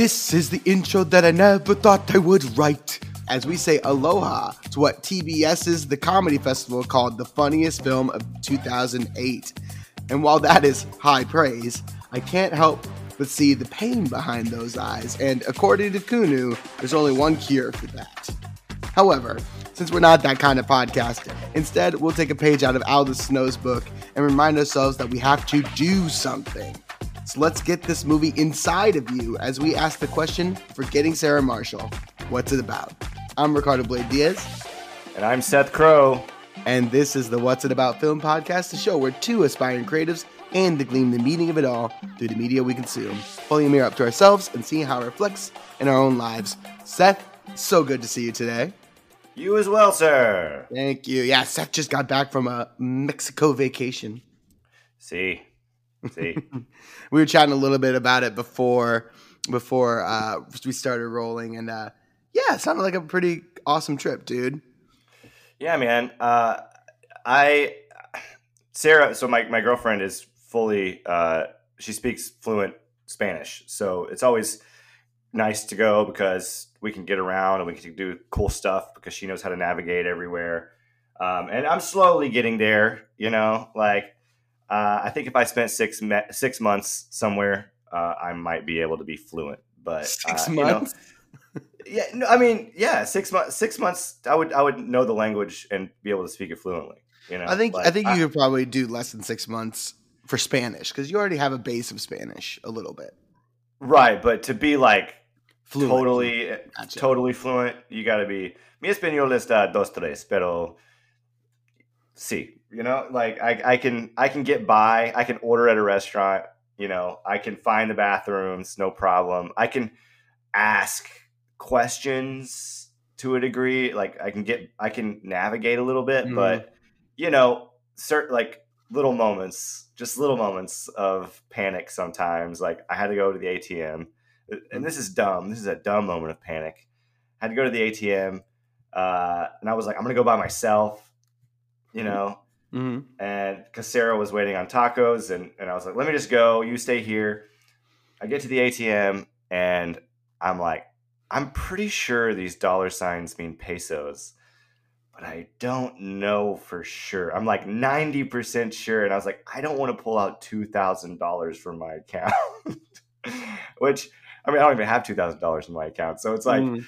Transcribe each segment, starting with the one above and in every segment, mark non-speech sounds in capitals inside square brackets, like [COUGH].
This is the intro that I never thought I would write. As we say aloha to what TBS's The Comedy Festival called the funniest film of 2008. And while that is high praise, I can't help but see the pain behind those eyes. And according to Kunu, there's only one cure for that. However, since we're not that kind of podcast, instead we'll take a page out of Aldous Snow's book and remind ourselves that we have to do something. So let's get this movie inside of you as we ask the question Forgetting Sarah Marshall What's it about? I'm Ricardo Blayde Diaz. And I'm Seth Crowe. And this is the What's It About Film podcast, the show where two aspiring creatives aim to glean the meaning of it all through the media we consume, holding a mirror up to ourselves and seeing how it reflects in our own lives. Seth, so good to see you today. You as well, sir. Thank you. Yeah, Seth just got back from a Mexico vacation. See, see. [LAUGHS] we were chatting a little bit about it before before uh, we started rolling, and uh, yeah, it sounded like a pretty awesome trip, dude. Yeah, man. Uh, I Sarah. So my my girlfriend is fully. Uh, she speaks fluent Spanish, so it's always nice to go because we can get around and we can do cool stuff because she knows how to navigate everywhere. Um, and I'm slowly getting there. You know, like uh, I think if I spent six me- six months somewhere, uh, I might be able to be fluent. But six uh, months. You know, [LAUGHS] yeah, no, I mean, yeah, six months. Six months, I would I would know the language and be able to speak it fluently. You know, I think Like, I think you could probably do less than six months for Spanish because you already have a base of Spanish a little bit. right, but to be like Fluent. totally Gotcha. totally fluent, you got to be. Mi español está dos tres, pero sí, you know, like I I can I can get by. I can order at a restaurant. You know, I can find the bathrooms, no problem. I can ask questions to a degree. Like I can get I can navigate a little bit, Mhm. but you know, certain like little moments, just little moments of panic sometimes. Like I had to go to the ATM, and this is dumb. This is a dumb moment of panic. I had to go to the ATM, uh, and I was like, I'm gonna go by myself, you know, Mhm. and because Sarah was waiting on tacos, and and I was like, let me just go. You stay here. I get to the ATM, and I'm like, I'm pretty sure these dollar signs mean pesos but I don't know for sure. I'm like 90% sure. And I was like, I don't want to pull out $2,000 from my account, [LAUGHS] which I mean, I don't even have $2,000 in my account. So it's like, Mhm.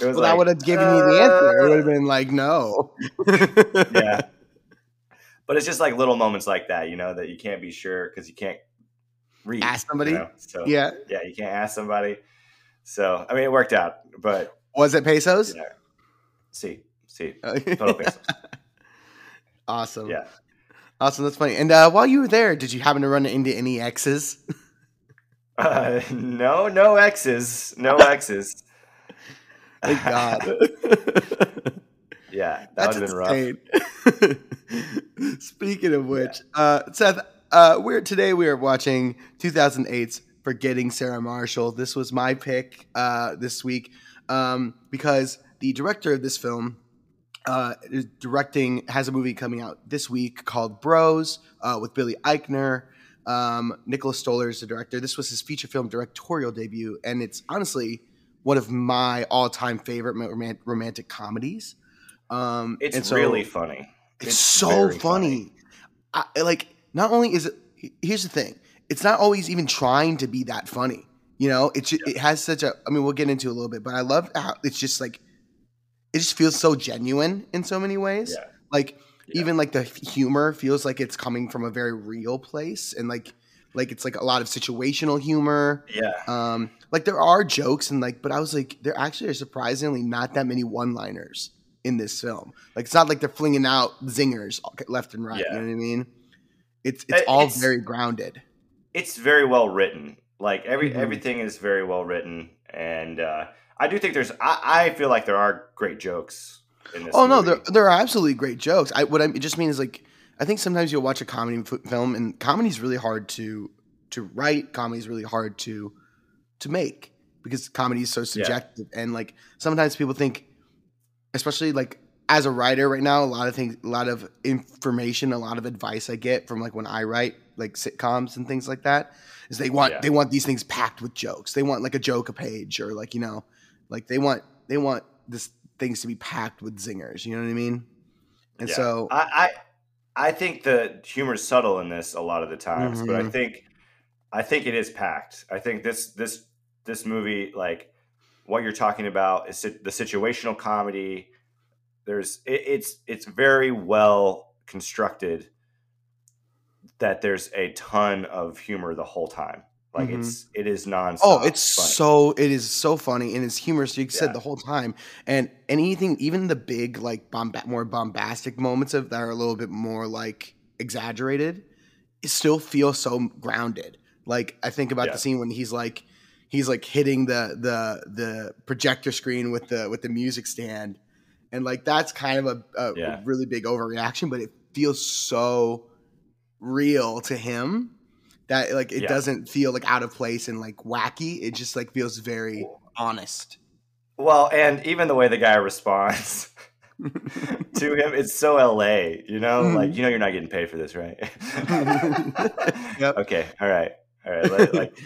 it was well, like, that would have given you the answer. It would have uh, been like no. [LAUGHS] yeah. But it's just like little moments like that, you know, that you can't be sure because you can't read. Ask somebody. you know? So Yeah. yeah, you can't ask somebody. So I mean, it worked out, but Was it pesos? you know, see, see, total pesos. awesome. Yeah. Awesome. That's funny. And uh, while you were there, did you happen to run into any exes? Uh, [LAUGHS] no, no X's, no [LAUGHS] X's. Thank God. [LAUGHS] yeah, that That's would have been rough. [LAUGHS] Speaking of which, uh, Seth, uh, we're today we are watching 2008's Forgetting Sarah Marshall. This was my pick uh, this week um, because the director of this film uh, is directing has a movie coming out this week called Bros uh, with Billy Eichner. Um, Nicholas Stoller is the director. This was his feature film directorial debut, and it's honestly one of my all-time favorite romantic comedies. Um, It's so- really funny. it's, so very funny. I, like, not only is it. Here's the thing. It's not always even trying to be that funny. You know, it ju- it has such a. I mean, we'll get into a little bit, but I love how it's just like. It just feels so genuine in so many ways. Yeah. Like Yeah. even like the humor feels like it's coming from a very real place, and like like it's like a lot of situational humor. Yeah, Um, like there are jokes and like, but I was like, there actually are surprisingly not that many one-liners in this film. Like it's not like they're flinging out zingers left and right. Yeah. You know what I mean? It's it's all it's- very grounded. it's very well written. Like every Mhm. everything is very well written, and uh, I do think there's. I, I feel like there are great jokes in this. Oh no, there there are absolutely great jokes. I what I just mean is like I think sometimes you'll watch a comedy film and comedy is really hard to to write. Comedy is really hard to to make because comedy is so subjective and like sometimes people think, especially like as a writer right now, a lot of things, a lot of information, a lot of advice I get from like when I write like sitcoms and things like that is they want Yeah. they want these things packed with jokes. They want like a joke a page or like you know, like they want they want this things to be packed with zingers. You know what I mean? And Yeah. so I, I I think the humor's subtle in this a lot of the times, but I Mhm. think I think it is packed. I think this this this movie like what you're talking about is the situational comedy. There's it, it's it's very well constructed that there's a ton of humor the whole time. Like Mhm. it's it is nonstop. Oh, it's funny. so it is so funny and it's humorous. You said Yeah. the whole time, and anything, even the big like bomb, more bombastic moments of that are a little bit more like exaggerated, it still feels so grounded. Like I think about Yeah. the scene when he's like he's like hitting the the the projector screen with the with the music stand, and like that's kind of a, a Yeah. really big overreaction, but it feels so real to him that like it Yeah. doesn't feel like out of place and like wacky. It just like feels very honest. Well, and even the way the guy responds [LAUGHS] to him, it's so LA, you know? Mhm. Like, you know, you're not getting paid for this, right? [LAUGHS] Yep. [LAUGHS] Okay. All right. All right. Like, like,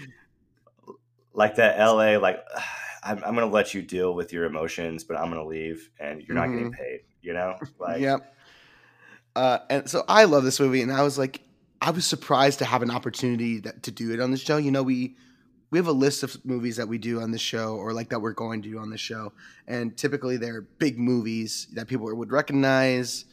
like that LA, like, [SIGHS] I'm, I'm going to let you deal with your emotions, but I'm going to leave and you're not getting paid, you know? Like, yep. Uh, and so I love this movie, and I was like, I was surprised to have an opportunity that, to do it on the show. You know, we we have a list of movies that we do on the show, or like that we're going to do on the show, and typically they're big movies that people would recognize.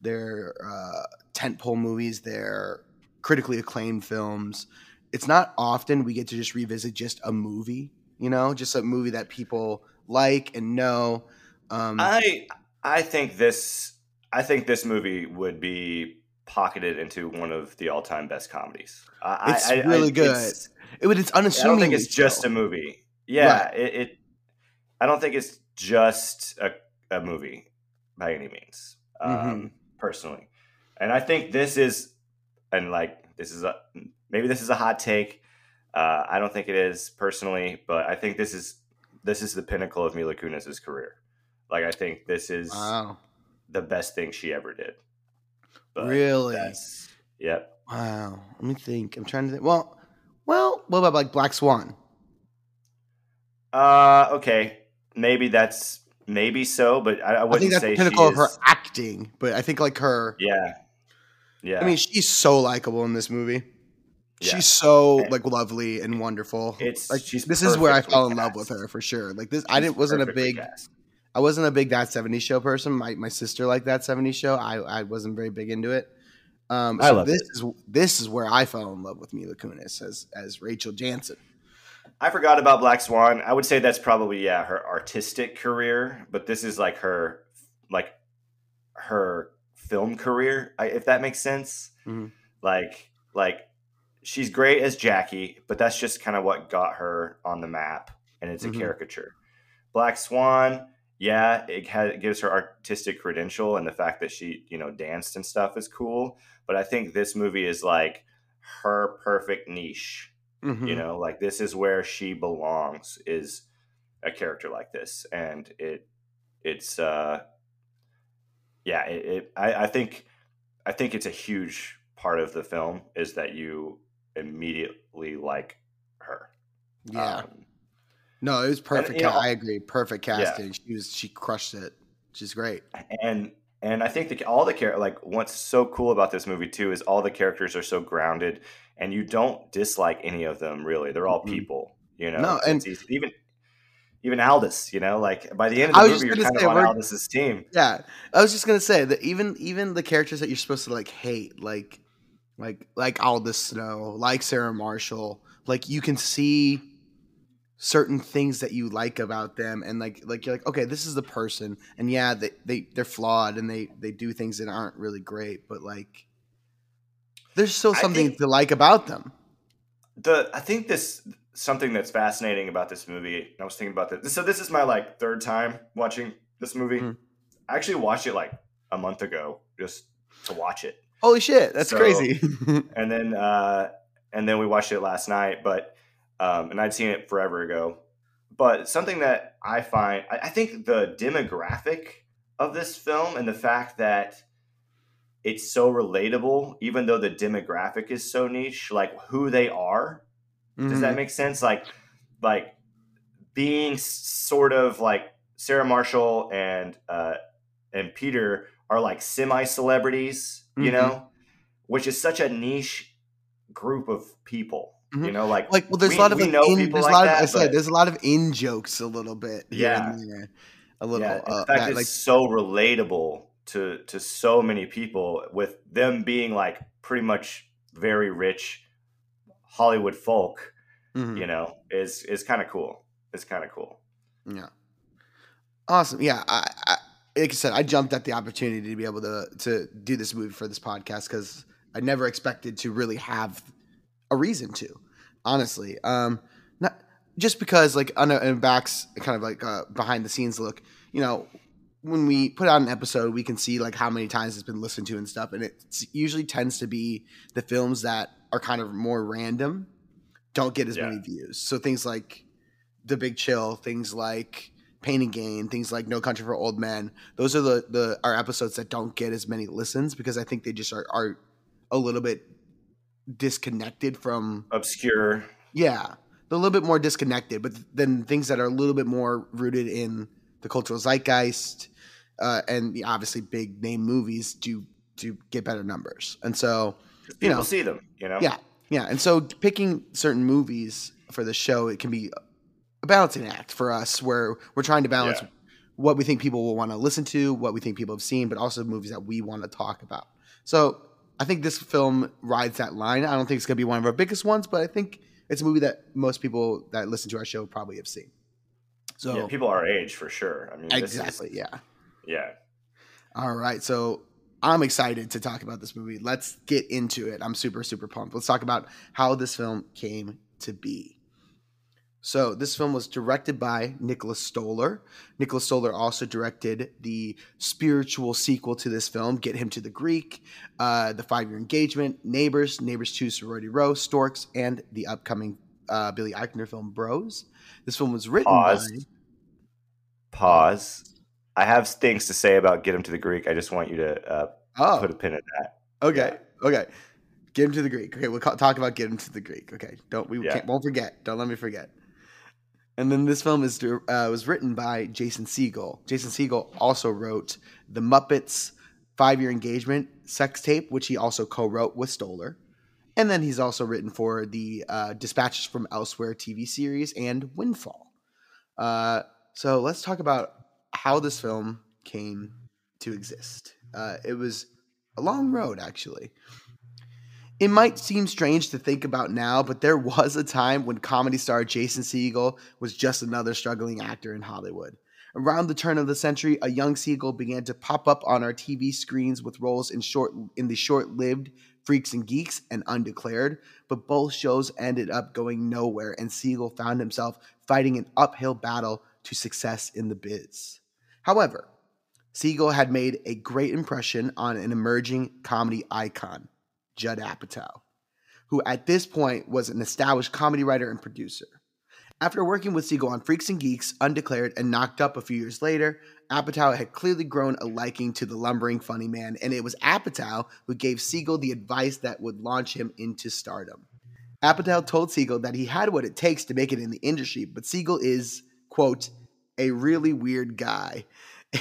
They're uh, tentpole movies. They're critically acclaimed films. It's not often we get to just revisit just a movie. You know, just a movie that people like and know. Um, I, I think this, I think this movie would be pocketed into one of the all time best comedies. I, It's I- I- really good. it's- it, it's I unassuming. don't think it's just a movie. Yeah, Right. it, it. I don't think it's just a, a movie by any means, um, Mhm. personally. And I think this is, and like this is a maybe this is a hot take. Uh, I don't think it is personally, but I think this is this is the pinnacle of Mila Kunis's career. Like I think this is Wow. the best thing she ever did. But Really? Yep. Wow. Let me think. I'm trying to think. Well, well, what about like Black Swan? Uh, okay, maybe that's maybe so, but I, I I wouldn't think that's say the pinnacle of her is- acting, but I think like her. Yeah, yeah. I mean, she's so likable in this movie. Yeah. She's so And- like lovely and wonderful. It's- like she's this is where I fell in love with her for sure. Like this, I didn't wasn't a big cast. I wasn't a big that 70s show person. My my sister liked that 70s show. I I wasn't very big into it. Um, I so loved this it. is this is where I fell in love with Mila Kunis as as Rachel Jansen. I forgot about Black Swan. I would say that's probably yeah her artistic career, but this is like her like her film career, if that makes sense. Mhm. Like like she's great as Jackie, but that's just kind of what got her on the map, and it's a Mhm. caricature. Black Swan, yeah, it, ha- it gives her artistic credential, and the fact that she you know danced and stuff is cool. But I think this movie is like her perfect niche Mhm. you know like this is where she belongs is a character like this and it it's uh yeah it, it I, I think i think it's a huge part of the film is that you immediately like her yeah. Um, No, it was perfect. you know, I agree. Perfect Yeah. casting. She was she crushed it. She's great. and and i think the, all the character like what's so cool about this movie too is all the characters are so grounded and you don't dislike any of them really they're all Mhm. people you know No, and- even even aldous you know like by the end of the movie you're kind say, of on we're- team Yeah, I was just gonna say that even even the characters that you're supposed to like hate, like like like Aldous Snow, like Sarah Marshall, like you can see certain things that you like about them, and like like you're like, okay, this is the person, and yeah, they they they're flawed and they they do things that aren't really great, but like there's still something to like about them. the I think this something that's fascinating about this movie. I was thinking about this. So this is my like third time watching this movie. Mhm. I actually watched it like a month ago just to watch it, Holy shit, that's So- crazy. [LAUGHS] and then uh, and then we watched it last night. But um, and I'd seen it forever ago. But something that I find, I, I think the demographic of this film and the fact that it's so relatable, even though the demographic is so niche, like who they are. Does that Mhm. make sense? Like, like being sort of like Sarah Marshall and uh, and Peter are like semi celebrities, you Mhm. know, which is such a niche group of people. You Mhm. know, like like well there's we- a lot of like know in, people there's like a lot of that, I said but- there's a lot of in jokes a little bit Yeah. a little yeah, in uh, fact, that, it's like so relatable to to so many people with them being like pretty much very rich Hollywood folk. mhm. You know, is is kind of cool. It's kind of cool. Yeah. Awesome. Yeah. I, I like I said, I jumped at the opportunity to be able to to do this movie for this podcast because I never expected to really have a reason to, honestly. Um, not just because like on a, in backs kind of like a behind the scenes look. You know, when we put out an episode, we can see like how many times it's been listened to and stuff, and it usually tends to be the films that are kind of more random, don't get as Yeah. many views. So things like The Big Chill, things like Pain and Gain, things like No Country for Old Men. Those are the the our episodes that don't get as many listens because I think they just are are a little bit disconnected from Obscure. yeah, they're a little bit more disconnected, but then things that are a little bit more rooted in the cultural zeitgeist uh, and the obviously big name movies do do get better numbers. And so People You know. see them. You know. yeah, yeah, and so picking certain movies for the show it can be a balancing act for us where we're trying to balance Yeah. what we think people will want to listen to, what we think people have seen, but also movies that we want to talk about. So I think this film rides that line. I don't think it's going to be one of our biggest ones, but I think it's a movie that most people that listen to our show probably have seen. So Yeah, people our age for sure. I mean, this is- exactly, yeah. yeah. All right, so I'm excited to talk about this movie. Let's get into it. I'm super, super pumped. Let's talk about how this film came to be. So, this film was directed by Nicholas Stoller. Nicholas Stoller also directed the spiritual sequel to this film, Get Him to the Greek, uh, The Five Year Engagement, Neighbors, Neighbors 2, Sorority Row, Storks, and the upcoming uh, Billy Eichner film, Bros. This film was written Pause. by. Pause. I have things to say about Get Him to the Greek. I just want you to uh, Oh, put a pin in that. Okay. Okay. Get him to the Greek. Okay, we'll talk about get him to the Greek. Okay, don't we Yeah. can't, won't forget. Don't let me forget. And then this film is uh, was written by Jason Segel. Jason Segel also wrote The Muppets Five Year Engagement Sex Tape, which he also co-wrote with Stoller. And then he's also written for the uh, Dispatches from Elsewhere TV series and Windfall. Uh, so let's talk about how this film came to exist. Uh, it was a long road, actually. It might seem strange to think about now, but there was a time when comedy star Jason Segel was just another struggling actor in Hollywood. Around the turn of the century, a young Segel began to pop up on our TV screens with roles in short in the short-lived Freaks and Geeks and Undeclared, but both shows ended up going nowhere, and Segel found himself fighting an uphill battle to success in the biz. However, Segel had made a great impression on an emerging comedy icon, Judd Apatow, who at this point was an established comedy writer and producer. After working with Segel on Freaks and Geeks, Undeclared, and Knocked Up a few years later, Apatow had clearly grown a liking to the lumbering funny man, and it was Apatow who gave Segel the advice that would launch him into stardom. Apatow told Segel that he had what it takes to make it in the industry, but Segel is, quote, a really weird guy. [LAUGHS]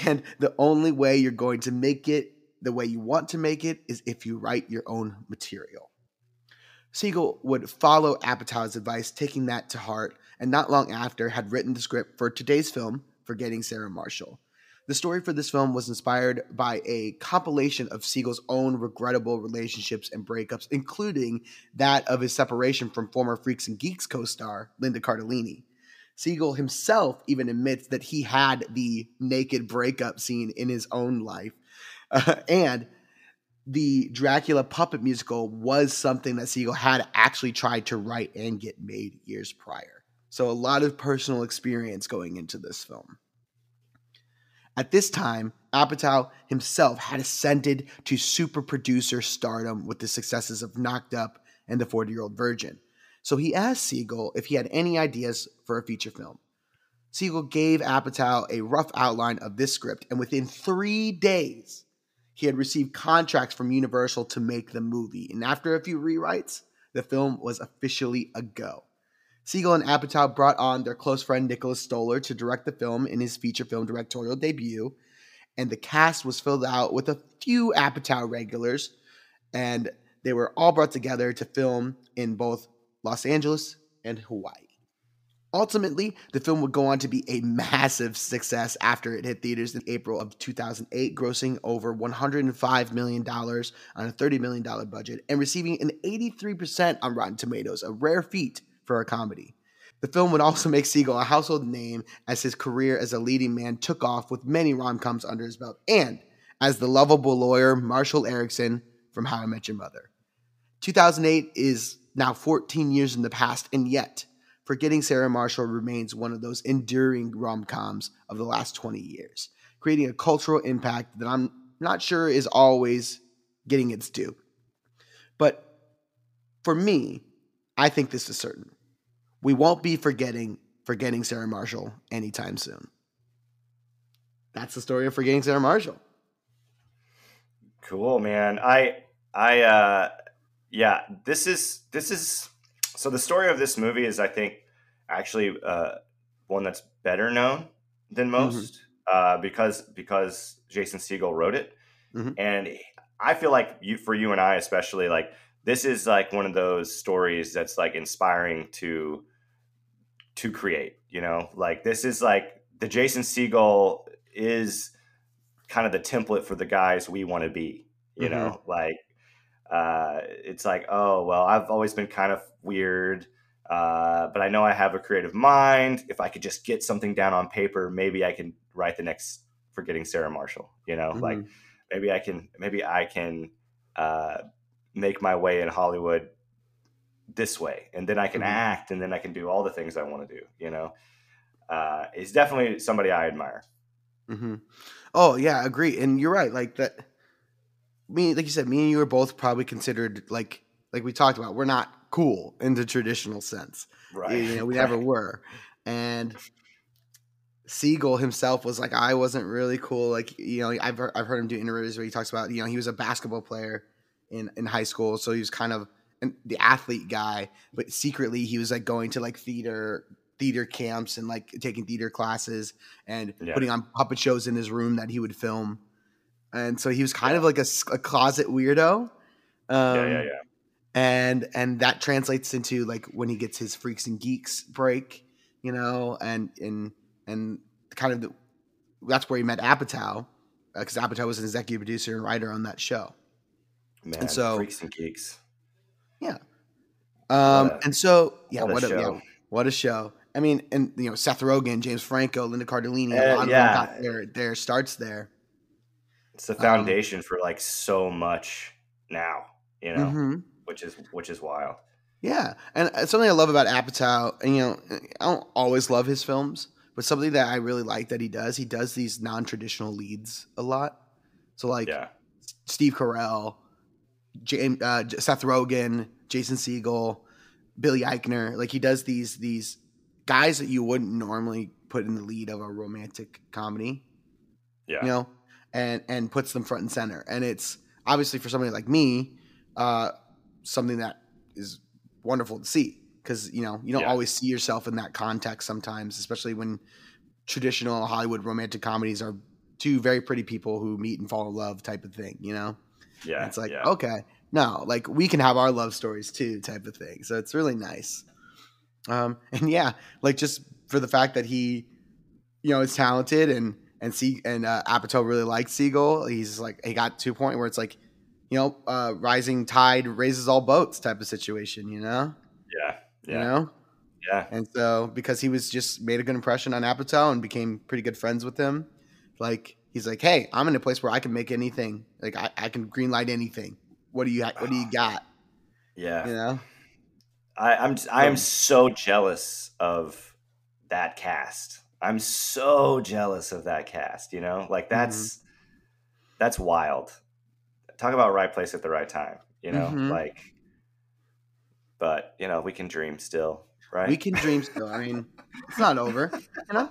And the only way you're going to make it the way you want to make it is if you write your own material. Segel would follow Apatow's advice, taking that to heart, and not long after had written the script for today's film, Forgetting Sarah Marshall. The story for this film was inspired by a compilation of Segel's own regrettable relationships and breakups, including that of his separation from former Freaks and Geeks co star Linda Cardellini. Segel himself even admits that he had the naked breakup scene in his own life. Uh, [LAUGHS] and the Dracula puppet musical was something that Segel had actually tried to write and get made years prior. So a lot of personal experience going into this film. At this time, Apatow himself had ascended to super producer stardom with the successes of Knocked Up and The 40 Year Old Virgin. So he asked Segel if he had any ideas for a feature film. Segel gave Apatow a rough outline of this script, and within three days, he had received contracts from Universal to make the movie. And after a few rewrites, the film was officially a go. Segel and Apatow brought on their close friend Nicholas Stoller to direct the film in his feature film directorial debut, and the cast was filled out with a few Apatow regulars, and they were all brought together to film in both Los Angeles and Hawaii. Ultimately, the film would go on to be a massive success after it hit theaters in April of 2008, grossing over $105 million on a $30 million budget and receiving an 83% on Rotten Tomatoes, a rare feat for a comedy. The film would also make Segel a household name as his career as a leading man took off with many rom coms under his belt, and as the lovable lawyer Marshall Erickson from How I Met Your Mother. 2008 is now 14 years in the past, and yet Forgetting Sarah Marshall remains one of those enduring rom coms of the last 20 years, creating a cultural impact that I'm not sure is always getting its due. But for me, I think this is certain. We won't be forgetting forgetting Sarah Marshall anytime soon. That's the story of forgetting Sarah Marshall. Cool, man. I I uh yeah, this is this is so the story of this movie is, I think, actually uh, one that's better known than mm-hmm. most mm-hmm. uh, because because Jason Segel wrote it, mm-hmm. and I feel like you for you and I especially like this is like one of those stories that's like inspiring to to create. You know, like this is like the Jason Segel is kind of the template for the guys we want to be. You mm-hmm. know, like uh, it's like, oh well, I've always been kind of weird, uh, but I know I have a creative mind. If I could just get something down on paper, maybe I can write the next Forgetting Sarah Marshall. You know, mm-hmm. like maybe I can, maybe I can uh, make my way in Hollywood this way, and then I can mm-hmm. act, and then I can do all the things I want to do. You know, uh, he's definitely somebody I admire. Mm-hmm. Oh yeah, agree. And you're right. Like that me, like you said, me and you are both probably considered like like we talked about. We're not cool in the traditional sense, right? You know, we right. never were. And Segel himself was like, I wasn't really cool. Like, you know, I've heard, I've heard him do interviews where he talks about, you know, he was a basketball player in in high school, so he was kind of an, the athlete guy, but secretly he was like going to like theater theater camps and like taking theater classes and yeah. putting on puppet shows in his room that he would film and so he was kind yeah. of like a, a, closet weirdo. Um, yeah, yeah, yeah. And and that translates into like when he gets his freaks and geeks break, you know, and and and kind of the, that's where he met Apatow because uh, Apatow was an executive producer and writer on that show. Man, and so freaks and geeks. Yeah. Um, a, and so yeah, what, what a, yeah, what a show. I mean, and you know, Seth Rogen, James Franco, Linda Cardellini, uh, a lot yeah. of them got their their starts there it's the um, foundation um, for like so much now, you know, mm-hmm. which is which is wild. Yeah, and uh, something I love about Apatow, and you know, I don't always love his films, but something that I really like that he does, he does these non-traditional leads a lot. So like yeah. Steve Carell, James, uh, Seth Rogen, Jason Segel, Billy Eichner, like he does these these guys that you wouldn't normally put in the lead of a romantic comedy. Yeah, you know, and and puts them front and center. And it's obviously for somebody like me, uh, something that is wonderful to see because you know you don't yeah. always see yourself in that context sometimes, especially when traditional Hollywood romantic comedies are two very pretty people who meet and fall in love type of thing. You know, yeah, and it's like yeah. okay, no, like we can have our love stories too, type of thing. So it's really nice. Um, and yeah, like just for the fact that he, you know, is talented and and see and uh, Apatow really liked Segel. He's like he got to a point where it's like, you know, uh, rising tide raises all boats type of situation. You know. Yeah. Yeah. You know. Yeah. And so because he was just made a good impression on Apatow and became pretty good friends with him, like he's like, hey, I'm in a place where I can make anything. Like I, I can greenlight anything. What do you What do you got? Yeah. You know. I, I'm I am so jealous of that cast. I'm so jealous of that cast. You know, like that's mm-hmm. that's wild. Talk about right place at the right time. You know, mm-hmm. like, but you know, we can dream still, right? We can dream still. I mean, it's not over. You know,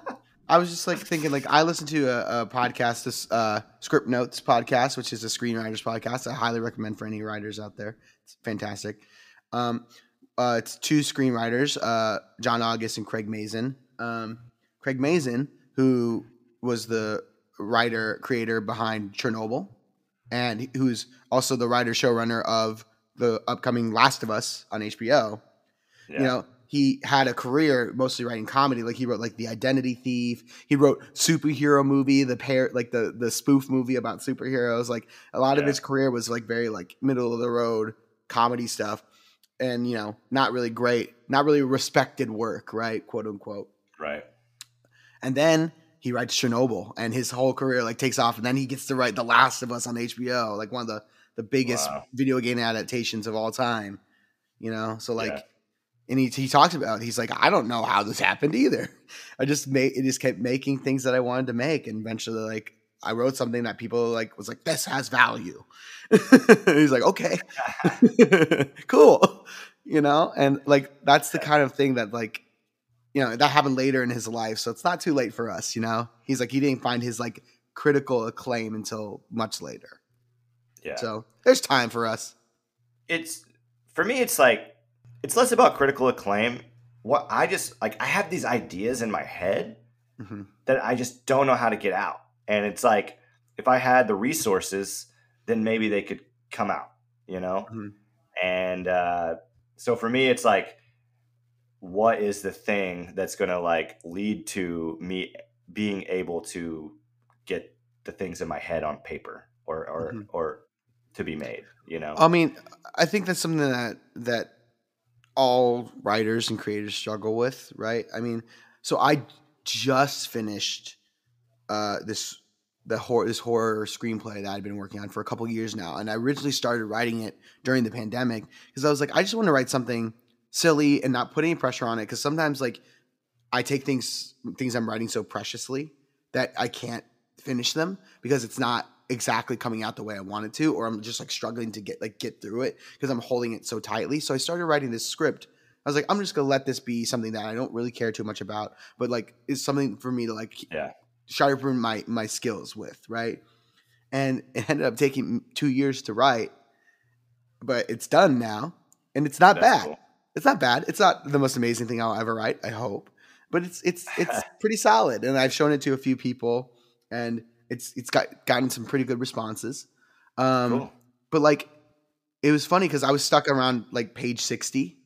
I was just like thinking, like I listened to a, a podcast, this uh, Script Notes podcast, which is a screenwriters podcast. I highly recommend for any writers out there. It's fantastic. Um, uh, it's two screenwriters, uh, John August and Craig Mazin. Um, Craig Mazin, who was the writer creator behind Chernobyl, and who's also the writer showrunner of the upcoming Last of Us on HBO. Yeah. You know, he had a career mostly writing comedy. Like he wrote like The Identity Thief. He wrote superhero movie, the pair like the the spoof movie about superheroes. Like a lot of his career was like very like middle of the road comedy stuff. And you know, not really great, not really respected work, right? Quote unquote. right. And then he writes Chernobyl, and his whole career like takes off. And then he gets to write The Last of Us on HBO, like one of the the biggest Wow. video game adaptations of all time. You know, so like, Yeah. and he he talks about he's like, I don't know how this happened either. [LAUGHS] I just made it just kept making things that I wanted to make, and eventually like I wrote something that people like was like this has value. [LAUGHS] he's like, okay, [LAUGHS] cool, you know, and like that's the kind of thing that like you know that happened later in his life, so it's not too late for us. You know, he's like he didn't find his like critical acclaim until much later. Yeah. So there's time for us. it's for me it's like it's less about critical acclaim what i just like i have these ideas in my head Mhm. that i just don't know how to get out and it's like if i had the resources then maybe they could come out you know Mhm. and uh so for me it's like what is the thing that's going to like lead to me being able to get the things in my head on paper or or Mhm. or to be made you know I mean, I think that's something that that all writers and creators struggle with, right? I mean, so I just finished uh, this the horror this horror screenplay that I'd been working on for a couple years now, and I originally started writing it during the pandemic because I was like, I just want to write something silly and not put any pressure on it because sometimes like I take things things I'm writing so preciously that I can't finish them because it's not exactly coming out the way I want it to, or I'm just like struggling to get like get through it because I'm holding it so tightly. So I started writing this script. I was like, I'm just gonna let this be something that I don't really care too much about, but like is something for me to like Yeah. sharpen my my skills with, right? And [LAUGHS] it ended up taking two years to write, but it's done now, and it's not That's bad. cool. It's not bad. It's not the most amazing thing I'll ever write. I hope, but it's it's it's [LAUGHS] pretty solid, and I've shown it to a few people, and it's it's got gotten some pretty good responses. Um, cool. But like, it was funny because I was stuck around like page sixty,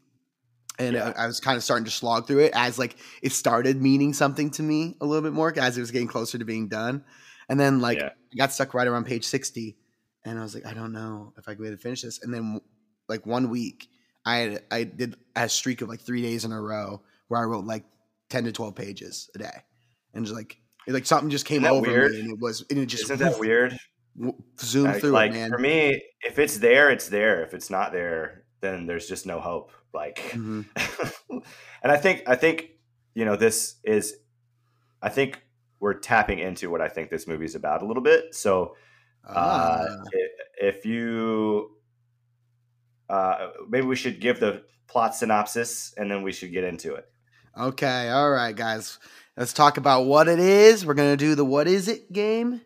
and Yeah. I, I was kind of starting to slog through it as like it started meaning something to me a little bit more as it was getting closer to being done, and then like Yeah. I got stuck right around page sixty, and I was like, I don't know if I can finish this, and then like one week. I had, I did a streak of like three days in a row where I wrote like ten to twelve pages a day, and just like it, like something just came over weird? me, and it was and it just Isn't that weird? Zoom Like, through like, it, man. for me, if it's there, it's there. If it's not there, then there's just no hope. Like, Mhm. [LAUGHS] and I think I think you know this is, I think we're tapping into what I think this movie's about a little bit. So uh, Ah. if you uh, maybe we should give the plot synopsis and then we should get into it. Okay, all right, guys. Let's talk about what it is. We're gonna do the what is it game.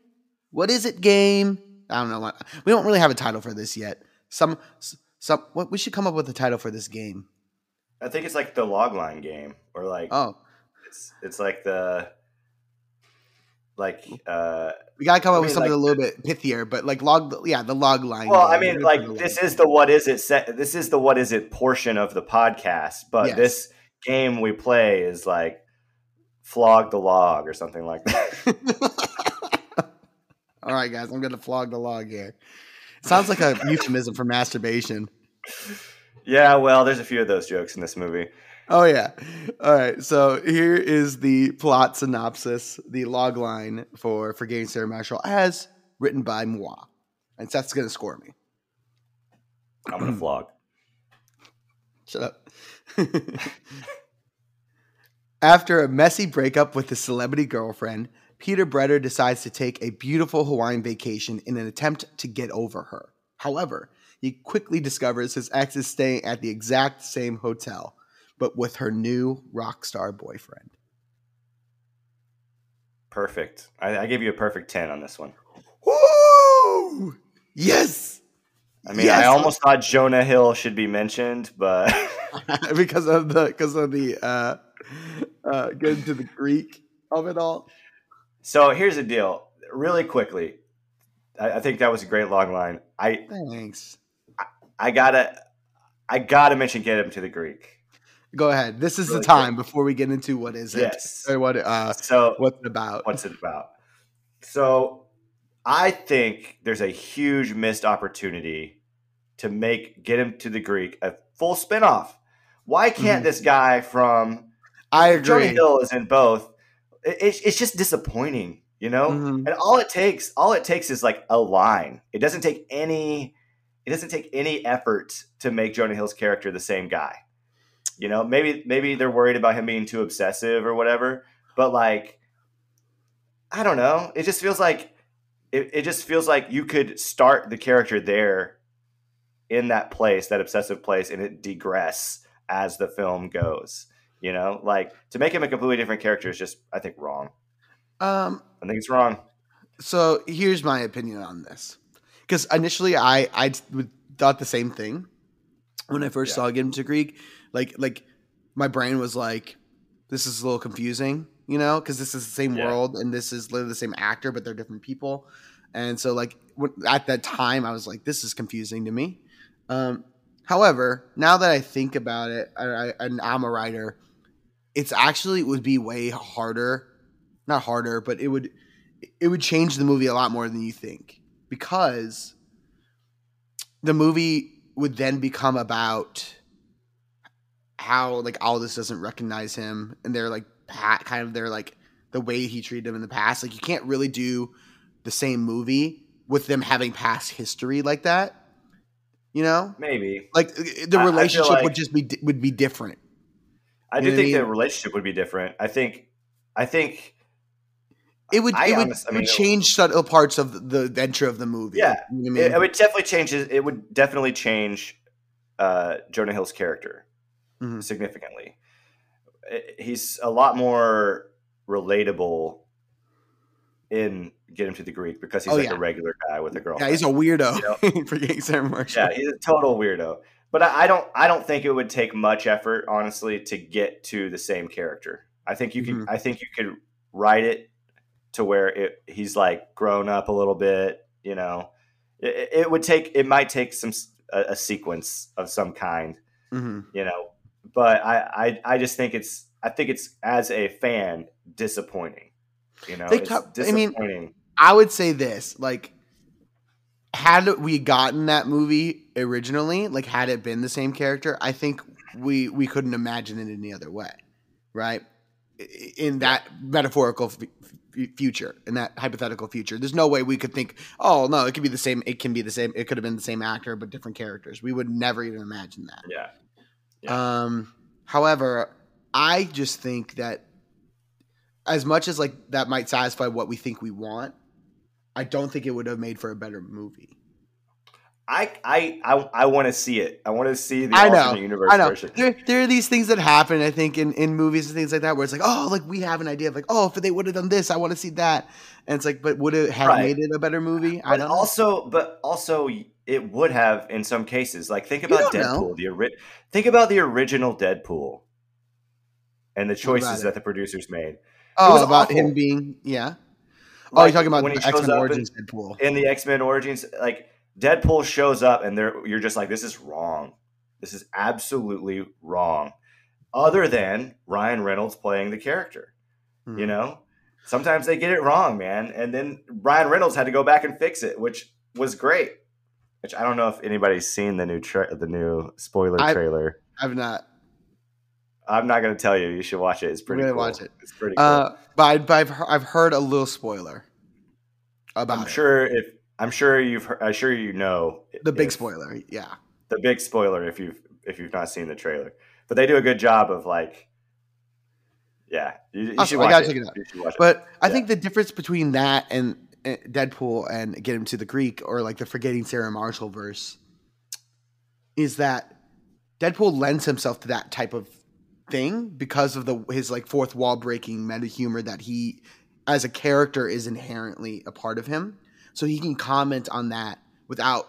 What is it game? I don't know we don't really have a title for this yet. Some some what we should come up with a title for this game. I think it's like the logline game, or like Oh, it's it's like the like uh we gotta come I up with something like- a little bit pithier, but like log yeah, the log line. well i mean like this is the what is it set this is the what is it portion of the podcast but Yes. this game we play is like flog the log or something like that [LAUGHS] All right, guys, I'm gonna flog the log here. Sounds like a [LAUGHS] euphemism for masturbation. yeah well there's a few of those jokes in this movie Oh yeah. All right. So here is the plot synopsis, the log line for Forgetting Sarah Marshall as written by moi. And Seth's gonna score me. i'm gonna flog [CLEARS THROAT] Shut up. [LAUGHS] After a messy breakup with his celebrity girlfriend, Peter Bretter decides to take a beautiful Hawaiian vacation in an attempt to get over her. However, he quickly discovers his ex is staying at the exact same hotel, but with her new rock star boyfriend. Perfect. I, I gave you a perfect ten on this one. Woo! Yes, I mean, Yes! I almost thought Jonah Hill should be mentioned, but [LAUGHS] [LAUGHS] because of the because of the uh, uh, getting to the Greek of it all. so here's the deal. Really quickly, I, I think that was a great long line. I Thanks. I gotta I gotta mention get him to the Greek. Go ahead. This is Really the time before we get into what is it Yes. or what uh So what's it about. what's it about? So I think there's a huge missed opportunity to make get him to the Greek a full spinoff. Why can't Mhm. this guy from I Jonah agree. Hill is in both? It, it's- it's just disappointing, you know. Mhm. And all it takes, all it takes is like a line. It doesn't take any, it doesn't take any effort to make Jonah Hill's character the same guy. You know, maybe maybe they're worried about him being too obsessive or whatever. But like, I don't know. It just feels like it, it just feels like you could start the character there in that place, that obsessive place, and it digress as the film goes. You know, like to make him a completely different character is just, I think, wrong. Um I think it's wrong. so here's my opinion on this. Cuz initially I I thought the same thing when I first Yeah. saw Get Him to Greek. Like like my brain was like this is a little confusing, you know, cuz this is the same Yeah. world and this is literally the same actor but they're different people. And so like at that time I was like this is confusing to me. Um however, now that I think about it I, I, and I'm a writer, it's actually would be way harder not harder, but it would it would change the movie a lot more than you think because the movie would then become about how like Aldous doesn't recognize him and they're like pat kind of they're like the way he treated him in the past like you can't really do the same movie with them having past history like that you know Maybe. like the I- I feel relationship like- would just be would be different I You do know what I think the relationship would be different. I think, I think, it would I it would, honest- I it would change subtle parts of the, adventure of the movie Yeah. You know I it, mean? it would definitely change. It would definitely change uh, Jonah Hill's character Mhm. significantly. He's a lot more relatable in Get Him to the Greek because he's Oh, like yeah. a regular guy with a girl. Yeah, he's a weirdo You [LAUGHS] Forgetting Sarah Marshall. yeah, he's a total weirdo. But I, I don't. I don't think it would take much effort, honestly, to get to the same character. I think you could. Mhm. I think you could write it to where it, he's like grown up a little bit. You know, it, it would take. It might take some a sequence of some kind. Mhm. You know, but I, I. I just think it's. I think it's as a fan disappointing. You know, They I mean. I would say this: like, had we gotten that movie originally, like, had it been the same character, I think we we couldn't imagine it any other way, right? In that metaphorical f- f- future, in that hypothetical future, there's no way we could think, oh no, it could be the same. It can be the same. It could have been the same actor, but different characters. We would never even imagine that. yeah. Yeah. Um, however, I just think that as much as like that might satisfy what we think we want, I don't think it would have made for a better movie. I I I, I want to see it. I want to see the I know, universe I know version. there, there are these things that happen. I think in, in movies and things like that, where it's like, oh, like we have an idea of like, oh, if they would have done this, I want to see that, and it's like, but would it have Right. made it a better movie? I don't. know. also, but also, it would have in some cases. Like think about don't know. Deadpool. The ori- think about the original Deadpool, and the choices that the producers made oh, was about awful. him being yeah. oh, Like, you're talking about when he the X Men up in- Origins Deadpool. in the X Men Origins. Like Deadpool shows up, and they're you're just like, this is wrong. This is absolutely wrong. Other than Ryan Reynolds playing the character, you Mhm. know. Sometimes they get it wrong, man, and then Ryan Reynolds had to go back and fix it, which was great. Which I don't know if anybody's seen the new tra- the new spoiler I- trailer. I've not. I'm not going to tell you. You should watch it. It's pretty gonna cool. watch it. It's pretty cool. Uh, but, I, but I've, I've heard a little spoiler about I'm it. sure if I'm sure you've heard, I'm sure you know the big if- spoiler. Yeah, the big spoiler if you've if you've not seen the trailer. But they do a good job of like, yeah, you, you Awesome. should I watch gotta it. check it out. Watch it. but I Yeah. think the difference between that and uh, Deadpool and Get Him to the Greek or like the Forgetting Sarah Marshall verse is that Deadpool lends himself to that type of thing because of the his like fourth wall breaking meta humor that he as a character is inherently a part of him. So he can comment on that without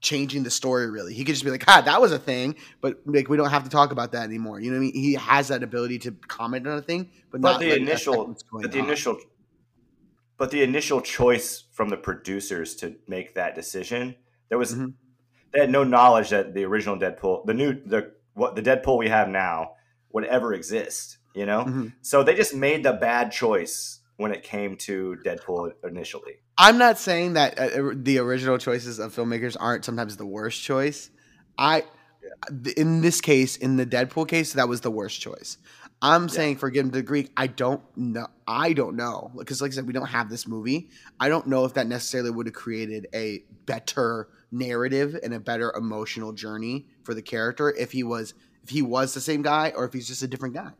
changing the story really. He could just be like, "Ah, that was a thing," but like we don't have to talk about that anymore. You know what I mean? He has that ability to comment on a thing, but, But not the initial, affect what's going but the on. initial, but the initial choice from the producers to make that decision, there was Mhm. they had no knowledge that the original Deadpool, the new the what the Deadpool we have now would ever exist. You know, Mhm. so they just made the bad choice when it came to Deadpool initially. I'm not saying that uh, the original choices of filmmakers aren't sometimes the worst choice. I, in this case, in the Deadpool case, that was the worst choice. I'm saying for Get Him to the Greek, I don't know. I don't know because, like I said, we don't have this movie. I don't know if that necessarily would have created a better narrative and a better emotional journey for the character if he was if he was the same guy or if he's just a different guy.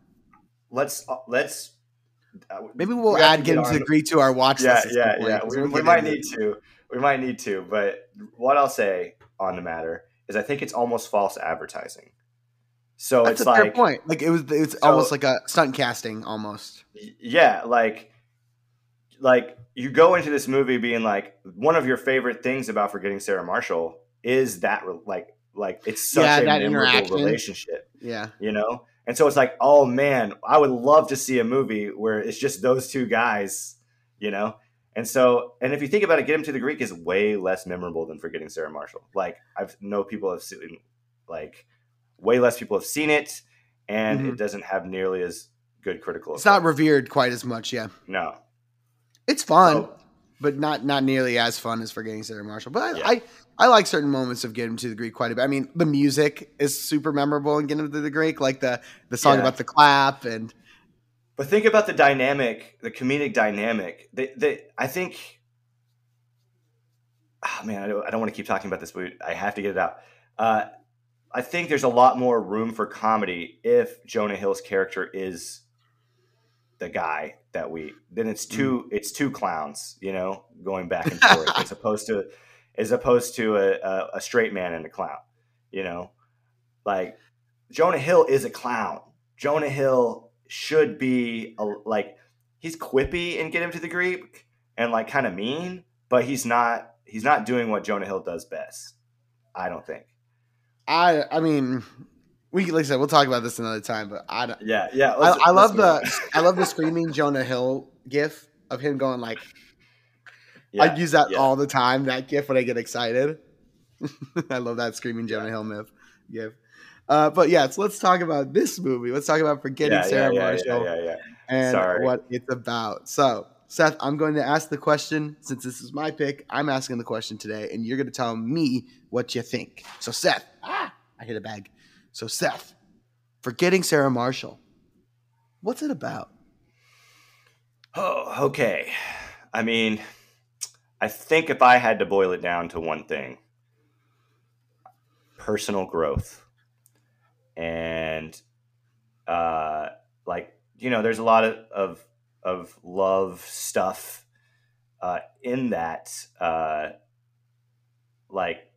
Let's uh, let's uh, Maybe we'll we add to Get Him to the Greek to our watch yeah, list. Yeah, yeah, yeah. We, we might need to. We might need to. But what I'll say on the matter is, I think it's almost false advertising. So That's it's a fair like, point. Like it was, it's So- almost like a stunt casting, almost. yeah, like, like you go into this movie being like, one of your favorite things about forgetting Sarah Marshall is that, like, like it's such Yeah, a that memorable relationship. Yeah, you know and so it's like oh man i would love to see a movie where it's just those two guys you know and so and if you think about it get him to the greek is way less memorable than forgetting sarah marshall like i've know people have seen like way less people have seen it and Mhm. it doesn't have nearly as good critical it's not revered quite as much. Yeah, no it's fun, So- but not not nearly as fun as Forgetting Sarah Marshall. But I, Yeah. I I like certain moments of Getting to the Greek quite a bit. I mean, the music is super memorable in Getting to the Greek, like the the song Yeah. about the clap and But think about the dynamic, the comedic dynamic. They, they, I think. Oh man, I don't, I don't want to keep talking about this, but I have to get it out. Uh, I think there's a lot more room for comedy if Jonah Hill's character is the guy that we. Then it's two. Mm. It's two clowns, you know, going back and forth, as [LAUGHS] opposed to, as opposed to a, a, a straight man and a clown. You know, like Jonah Hill is a clown. Jonah Hill should be a, like he's quippy and get him to the Greek and like kind of mean, but he's not. He's not doing what Jonah Hill does best. I don't think. I I mean, we like I said, we'll talk about this another time. But I don't- Yeah, yeah. I, let's- I love the I love the screaming Jonah Hill gif of him going like Yeah, I use that yeah. all the time. That gif when I get excited. [LAUGHS] I love that screaming Jonah Hill myth gif. Uh, but yeah, so let's talk about this movie. Let's talk about forgetting yeah, Sarah Marshall Yeah, yeah, yeah. and Sorry. what it's about. So, Seth, I'm going to ask the question since this is my pick. I'm asking the question today, and you're going to tell me what you think. So, Seth, ah, I hit a bag. So, Seth, forgetting Sarah Marshall, what's it about? Oh, okay. I mean, I think if I had to boil it down to one thing, personal growth. And uh like, you know, there's a lot of of, of love stuff uh in that uh like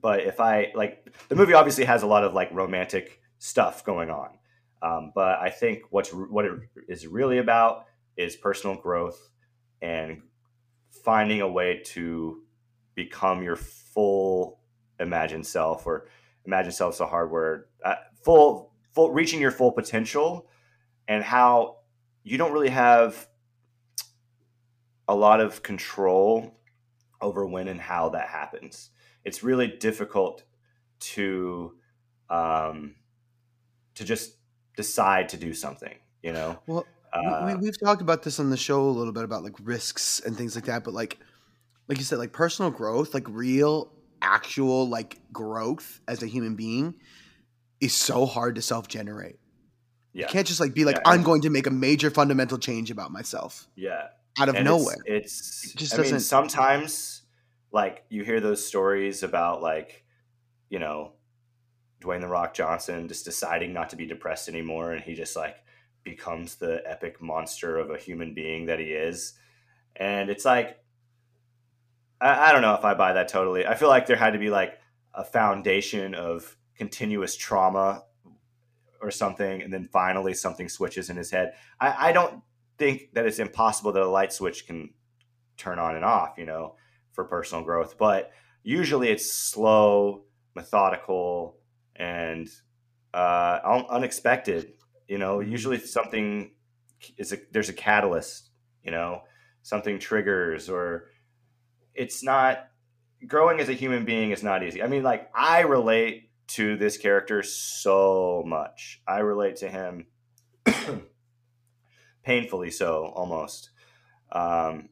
but if I like the movie obviously has a lot of like romantic stuff going on. Um, but I think what's what it is really about is personal growth and finding a way to become your full imagined self or imagine self so hard word uh, full full reaching your full potential and how you don't really have a lot of control over when and how that happens it's really difficult to um to just decide to do something you know Well, uh, we, we've talked about this on the show a little bit about like risks and things like that, but like, like you said, like personal growth, like real, actual like growth as a human being, is so hard to self-generate. Yeah You can't just like be like, Yeah, I'm going to make a major fundamental change about myself yeah out of And nowhere. It's, it's It just I mean, doesn't- sometimes like you hear those stories about like, you know, Dwayne the Rock Johnson just deciding not to be depressed anymore, and he just like becomes the epic monster of a human being that he is, and it's like, I, I don't know if I buy that totally. I feel like there had to be like a foundation of continuous trauma or something, and then finally something switches in his head. I, I don't think that it's impossible that a light switch can turn on and off, you know, for personal growth. But usually it's slow, methodical, and uh, un- unexpected. You know, usually something is a, there's a catalyst. You know, something triggers, or it's not growing as a human being is not easy. I mean, like I relate to this character so much. I relate to him [COUGHS] painfully so almost. Um,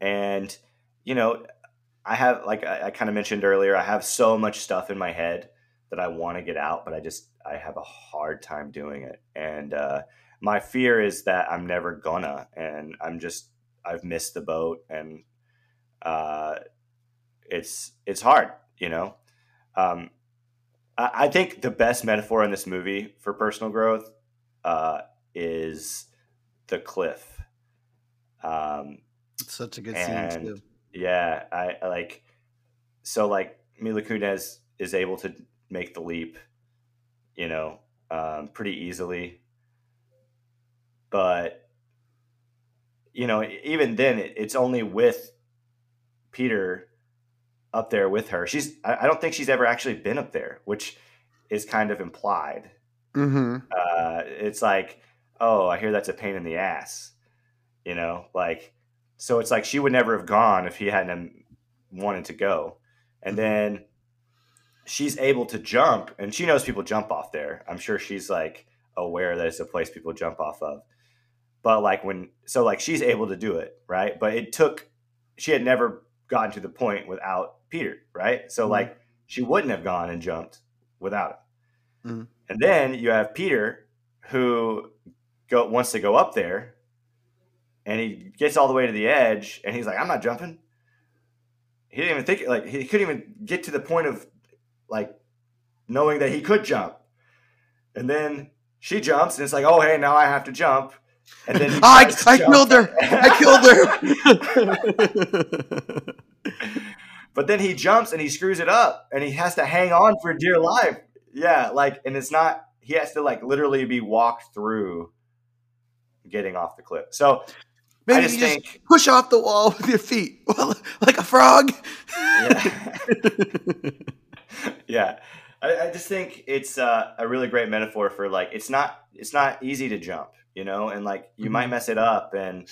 and you know, I have like I, I kind of mentioned earlier, I have so much stuff in my head that I want to get out, but I just I have a hard time doing it. And uh, my fear is that I'm never gonna, and I'm just I've missed the boat, and uh, it's it's hard, you know. Um, I, think the best metaphor in this movie for personal growth uh, is the cliff. Um, Such a good scene too. Yeah, I, I like. So like Mila Kunis is able to make the leap, you know, um, pretty easily. But you know, even then, it, it's only with Peter up there with her. She's I, don't think she's ever actually been up there, which is kind of implied. Mm-hmm. Uh, it's like, oh, I hear that's a pain in the ass, you know, like so it's like she would never have gone if he hadn't wanted to go, and mm-hmm. then she's able to jump, and she knows people jump off there. I'm sure she's like aware that it's a place people jump off of. But like when so like she's able to do it, right? But it took she had never gotten to the point without Peter, right? So mm-hmm. like she wouldn't have gone and jumped without him. Mm-hmm. And then you have Peter who go wants to go up there and he gets all the way to the edge and he's like, I'm not jumping. He didn't even think like he couldn't even get to the point of like knowing that he could jump. And then she jumps and it's like, oh hey, now I have to jump. And then [LAUGHS] I, I killed her. I killed her. [LAUGHS] [LAUGHS] But then he jumps and he screws it up and he has to hang on for dear life. Yeah, like, and it's not, he has to like literally be walked through getting off the cliff. So Maybe I just you think, just push off the wall with your feet [LAUGHS] like a frog. Yeah. [LAUGHS] yeah. I, I, just think it's uh, a really great metaphor for like it's not it's not easy to jump, you know, and like you mm-hmm. might mess it up and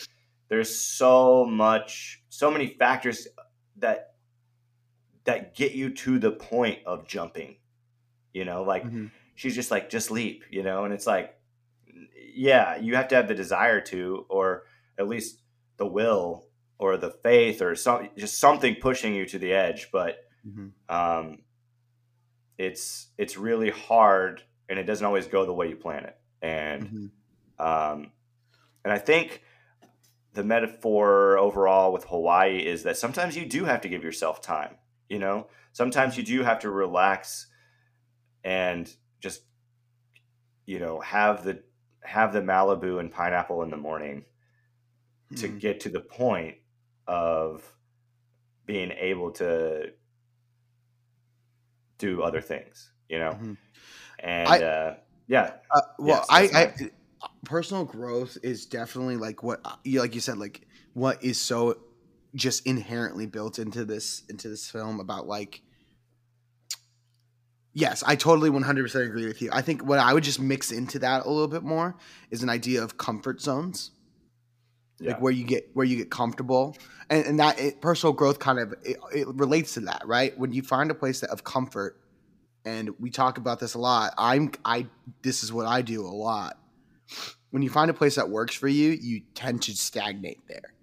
there's so much so many factors that that get you to the point of jumping. You know, like mm-hmm. she's just like, just leap, you know, and it's like, yeah, you have to have the desire to, or at least the will or the faith or some just something pushing you to the edge. But mm-hmm. um, it's it's really hard, and it doesn't always go the way you plan it. And mm-hmm. um, and I think the metaphor overall with Hawaii is that sometimes you do have to give yourself time. You know, sometimes you do have to relax and just, you know, have the have the Malibu and pineapple in the morning mm-hmm. to get to the point of being able to do other things, you know? Mm-hmm. And I, uh, yeah. Uh, well, yes, I, I, personal growth is definitely like what, like you said, like what is so just inherently built into this into this film about like yes i totally 100% agree with you. I think what i would just mix into that a little bit more is an idea of comfort zones. Yeah. like where you get where you get comfortable. And, and that it, personal growth kind of it, it, relates to that right? When you find a place that, of comfort and we talk about this a lot i'm i this is what i do a lot. When you find a place that works for you you tend to stagnate there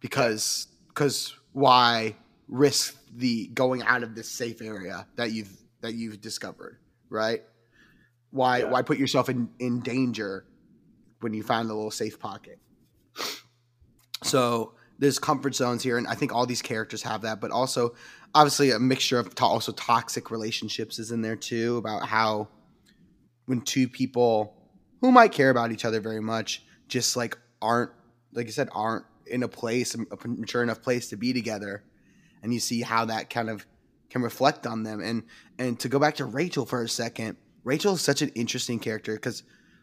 because because why risk the going out of this safe area that you've that you've discovered, right? Why yeah. why put yourself in in danger when you find a little safe pocket? So there's comfort zones here, and I think all these characters have that, but also obviously a mixture of to- also toxic relationships is in there too about how when two people who might care about each other very much just like aren't like I said aren't in a place, a mature enough place to be together, and you see how that kind of can reflect on them. And and to go back to Rachel for a second, Rachel is such an interesting character because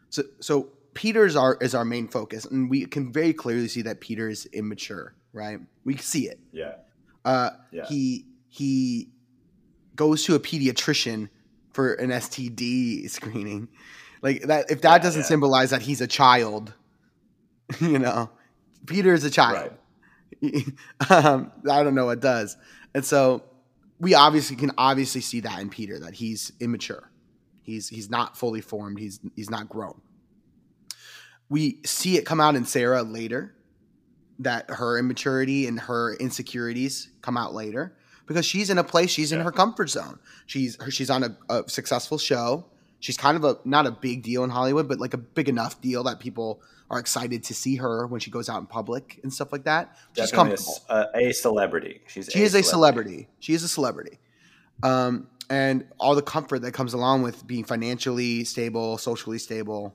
so so Peter's our is our main focus, and we can very clearly see that Peter is immature, right? We see it. Yeah. Uh, Yeah. He he goes to a pediatrician for an STD screening, like that. If that Yeah, doesn't yeah. symbolize that he's a child, [LAUGHS] you know, Peter is a child. [LAUGHS] um, I don't know what does, and so we obviously can obviously see that in Peter that he's immature. He's he's not fully formed. He's he's not grown. We see it come out in Sarah later that her immaturity and her insecurities come out later because she's in a place she's in her comfort zone. She's her, she's on a, a successful show. She's kind of a not a big deal in Hollywood, but like a big enough deal that people are excited to see her when she goes out in public and stuff like that. She's Definitely a comfortable. A, a celebrity. She's She is a celebrity. She is a celebrity. Um, and all the comfort that comes along with being financially stable, socially stable,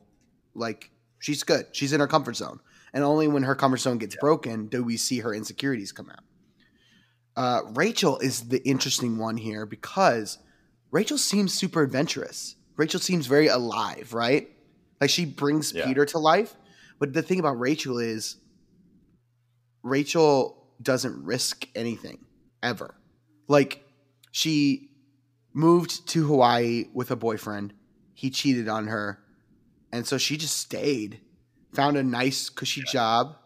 like she's good. She's in her comfort zone. And only when her comfort zone gets broken do we see her insecurities come out. Uh, Rachel is the interesting one here because Rachel seems super adventurous. Rachel seems very alive, right? Like she brings Yeah. Peter to life. But the thing about Rachel is Rachel doesn't risk anything ever. Like she moved to Hawaii with a boyfriend. He cheated on her. And so she just stayed, found a nice cushy job.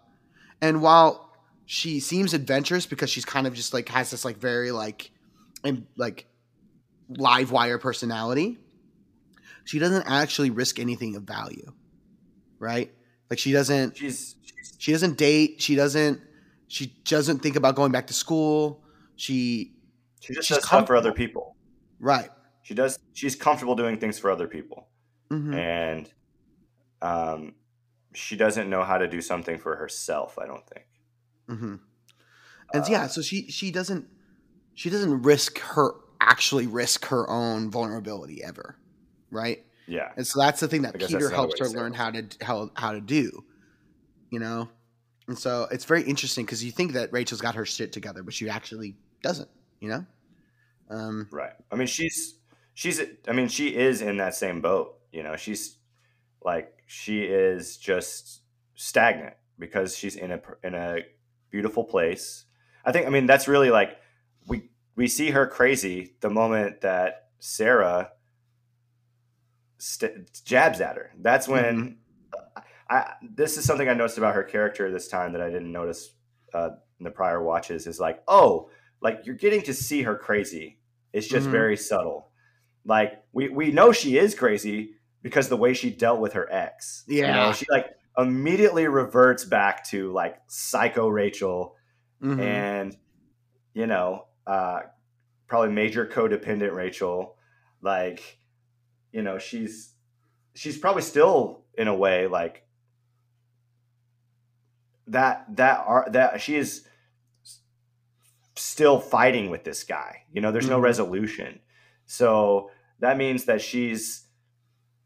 And while she seems adventurous because she's kind of just like has this like very like and like live wire personality, she doesn't actually risk anything of value. Right? Like she doesn't She's, she's she doesn't date. She doesn't. She doesn't think about going back to school. She she just she's does stuff for other people. right. She does. She's comfortable doing things for other people, hmm and um, she doesn't know how to do something for herself. I don't think. hmm And yeah, Uh, so she she doesn't she doesn't risk her actually risk her own vulnerability ever, right? Yeah. And so that's the thing that Peter helps her learn it. how to how how to do, you know. And so it's very interesting because you think that Rachel's got her shit together, but she actually doesn't, you know. Um, Right. I mean, she's she's. I mean, she is in that same boat. You know, she's like she is just stagnant because she's in a in a beautiful place. I think. I mean, that's really like we we see her crazy the moment that Sarah st- jabs at her. That's when. I, this is something I noticed about her character this time that I didn't notice uh, in the prior watches. Is like, oh, like you're getting to see her crazy. It's just Mhm. very subtle. Like we we know she is crazy because the way she dealt with her ex. You know, Yeah. she like immediately reverts back to like psycho Rachel mhm. and you know, uh probably major codependent Rachel. Like, you know, she's she's probably still in a way like that that are that she is still fighting with this guy. You know, there's no Mhm. resolution. So that means that she's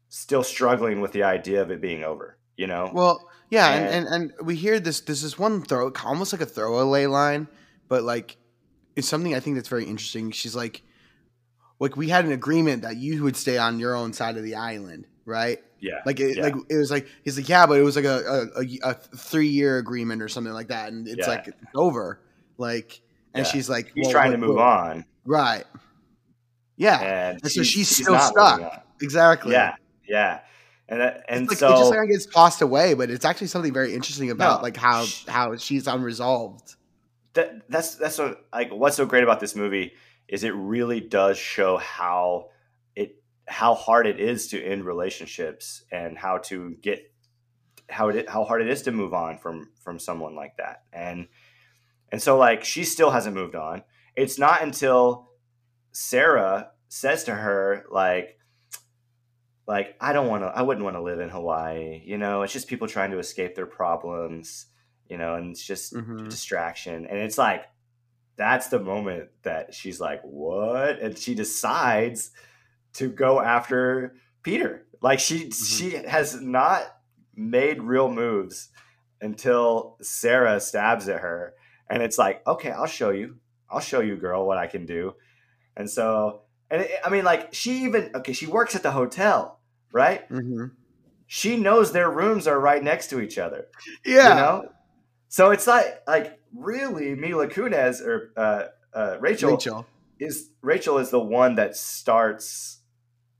still struggling with the idea of it being over, you know? Well, yeah, and, And- and and we hear this. This is one throw, almost like a throwaway line, but like it's something I think that's very interesting. She's like, like we had an agreement that you would stay on your own side of the island, right? yeah. Like it, Yeah. like it was like he's like, yeah, but it was like a a, a, three year agreement or something like that, and it's Yeah. like it's over. Like, and Yeah. she's like, He's well, trying to move on. right? Yeah, And, And so she's still stuck. exactly. Yeah. Yeah. And uh, that, and It's like, so it just like gets tossed away, but it's actually something very interesting about No, like how sh- how she's unresolved. that that's that's what like what's so great about this movie is it really does show how it how hard it is to end relationships and how to get how it how hard it is to move on from from someone like that. And and so like she still hasn't moved on. It's not until sarah says to her like like i don't want to i wouldn't want to live in hawaii you know? It's just people trying to escape their problems you know and it's just Mhm. distraction. And it's like that's the moment that she's like what? And she decides to go after peter. Like she she has not made real moves until sarah stabs at her. And it's like okay i'll show you. I'll show you girl what i can do. And so and it, i mean like she even okay she works at the hotel right? Hmm she knows their rooms are right next to each other. Yeah. You know? So it's like like really Mila Kunis or uh, uh, Rachel, Rachel. is Rachel is the one that starts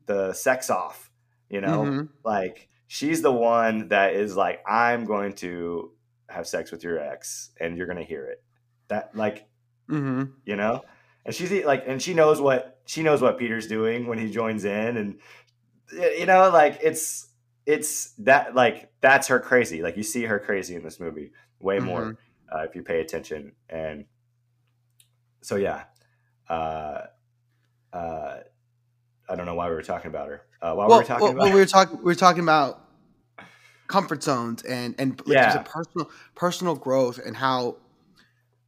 the sex off. You know, Mhm. like she's the one that is like, I'm going to have sex with your ex, and you're gonna hear it. That like hmm you know, and she's like, and she knows what she knows what Peter's doing when he joins in, and you know, like it's it's that like that's her crazy. Like you see her crazy in this movie way more uh, if you pay attention, and so yeah, uh, uh, I don't know why we were talking about her. Uh, while well, we were talking well, about well, we were talking we were talking about comfort zones and and like there's Yeah. a personal personal growth and how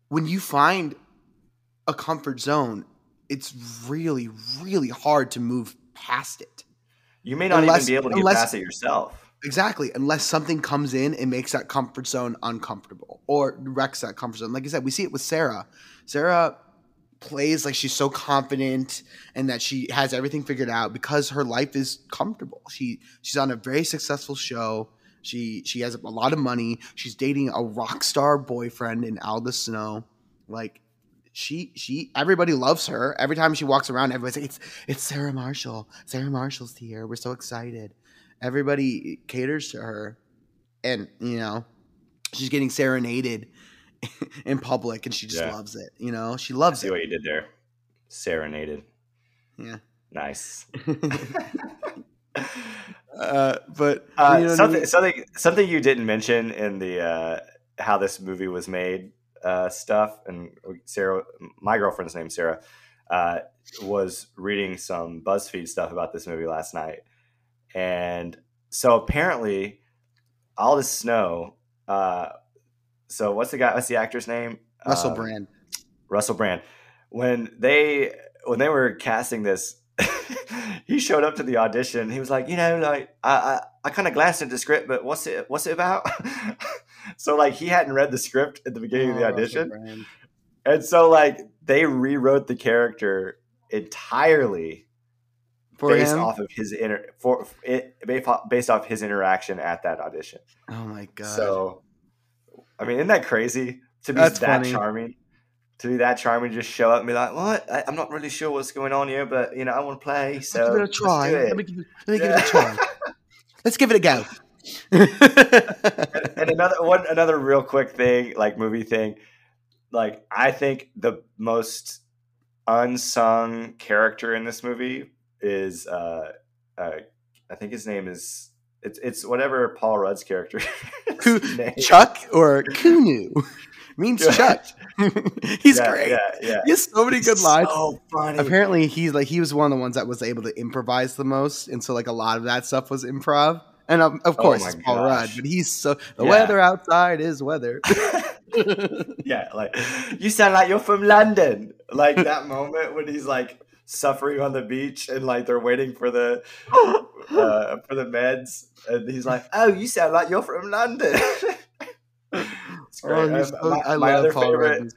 when you find a comfort zone, it's really really hard to move past it. you may not unless- even be able to get unless- past it yourself. Exactly, unless something comes in and makes that comfort zone uncomfortable or wrecks that comfort zone. Like I said, we see it with Sarah. Sarah plays like she's so confident and that she has everything figured out because her life is comfortable. She she's on a very successful show. She she has a lot of money. She's dating a rock star boyfriend in Aldous Snow. Like she she everybody loves her. Every time she walks around, everybody's like, it's it's Sarah Marshall. Sarah Marshall's here. We're so excited. Everybody caters to her, and you know, she's getting serenaded [LAUGHS] in public, and she just Yeah. loves it. You know, she loves it. See it. what you did there. Serenaded. Yeah. Nice. [LAUGHS] uh, but Uh, you know what I something, mean? something, something you didn't mention in the uh, how this movie was made uh, stuff, and Sarah, my girlfriend's name Sarah, uh, was reading some BuzzFeed stuff about this movie last night, and so apparently, Aldous Snow. Uh, so what's the guy? What's the actor's name? Russell Um, Brand. Russell Brand. When they when they were casting this, [LAUGHS] he showed up to the audition. He was like, you know, like I I, I kind of glanced at the script, but what's it what's it about? [LAUGHS] so like he hadn't read the script at the beginning of the Oh, audition, and so like they rewrote the character entirely for based him. off of his inter for it based off- his interaction at that audition. Oh my god! So, I mean, isn't that crazy to be That's that funny. charming? To be that charming, just show up and be like, "What? I, I'm not really sure what's going on here, but you know, I want to play." So Let's give it a try. Let me, give it, let me give Yeah. it a try. [LAUGHS] Let's give it a go. and, and another one, another real quick thing, like movie thing, like I think the most unsung character in this movie is, uh, uh I think his name is it's it's whatever Paul Rudd's character. [LAUGHS] Who- Chuck or Kunu [LAUGHS] means Chuck. [LAUGHS] He's Yeah, great. Yeah, yeah. He has so many good lines. So funny. Apparently, he's like he was one of the ones that was able to improvise the most, and so like a lot of that stuff was improv. And um, of Oh course, my it's Paul Rudd, but he's so the Yeah. weather outside is weather. yeah, like you sound like you're from London. Like that moment when he's like suffering on the beach and like they're waiting for the [GASPS] uh, for the meds, and he's like, "Oh, you sound like you're from London." [LAUGHS] it's great. Oh, Um, so- my, I my other favorite,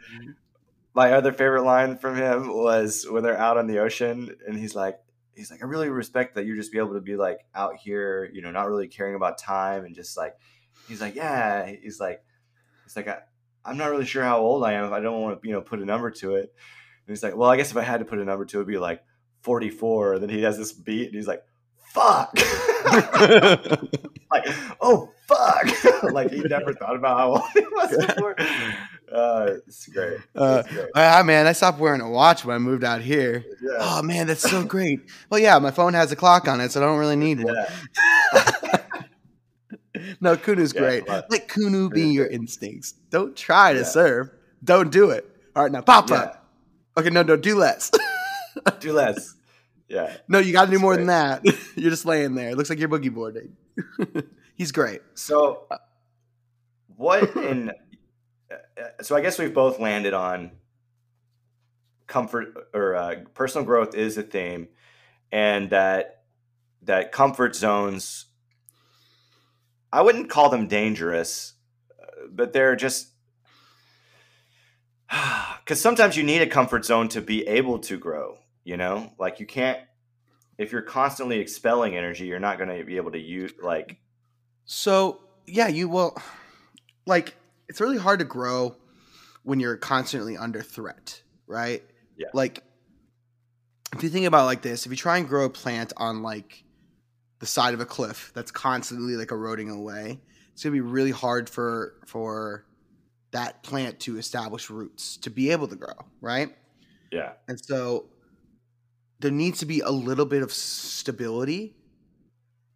my other favorite line from him was when they're out on the ocean, and he's like. He's like, I really respect that you just be able to be like out here, you know, not really caring about time and just like, he's like, yeah, he's like, he's like, I, I'm not really sure how old I am. If I don't want to, you know, put a number to it. He's like, well, I guess if I had to put a number to it, it'd be like 44. And then he has this beat, and he's like, fuck, [LAUGHS] like, oh fuck, [LAUGHS] like he never thought about how old he was [LAUGHS] before. Uh, it's great. Uh, It's great. Ah man, I stopped wearing a watch when I moved out here. Yeah. Oh man, that's so great. Well, yeah, my phone has a clock on it, so I don't really need one. Yeah. No, Kunu's Yeah, great. Let Kunu be your instincts. Don't try to serve. Don't do it. All right, now pop up. Okay, no, no, do less. [LAUGHS] Do less. Yeah. no, you got to do more great. than that. [LAUGHS] You're just laying there. It looks like you're boogie boarding. [LAUGHS] He's great. So, what in? uh, So I guess we've both landed on comfort or uh, personal growth is a theme, and that that comfort zones. I wouldn't call them dangerous, uh, but they're just [SIGHS] because sometimes you need a comfort zone to be able to grow. You know, like you can't if you're constantly expelling energy, you're not going to be able to use like So yeah, you will like it's really hard to grow when you're constantly under threat, right? Yeah. Like if you think about it like this, if you try and grow a plant on like the side of a cliff that's constantly like eroding away, it's gonna be really hard for for that plant to establish roots to be able to grow, right? Yeah. And so there needs to be a little bit of stability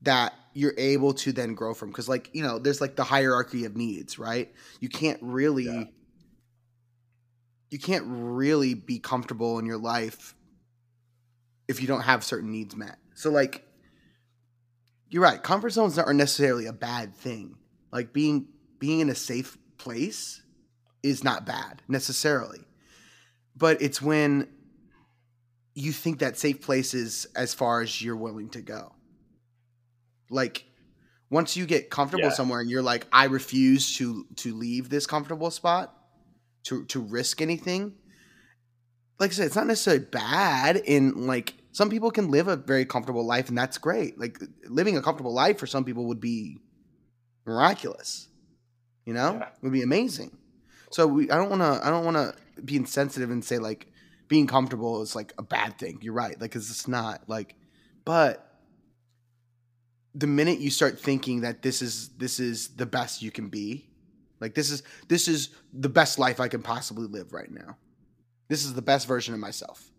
that you're able to then grow from because like you know there's like the hierarchy of needs right you can't really Yeah. you can't really be comfortable in your life if you don't have certain needs met so like you're right comfort zones aren't necessarily a bad thing like being being in a safe place is not bad necessarily. But it's when you think that safe place is as far as you're willing to go. Like once you get comfortable Yeah. somewhere and you're like i refuse to to leave this comfortable spot to to risk anything like i said it's not necessarily bad in like some people can live a very comfortable life and that's great. Like living a comfortable life for some people would be miraculous you know? Yeah. would be amazing so we i don't want to i don't want to be insensitive and say like being comfortable is like a bad thing. You're right. Like cuz it's not like but the minute you start thinking that this is this is the best you can be like this is this is the best life i can possibly live right now. This is the best version of myself.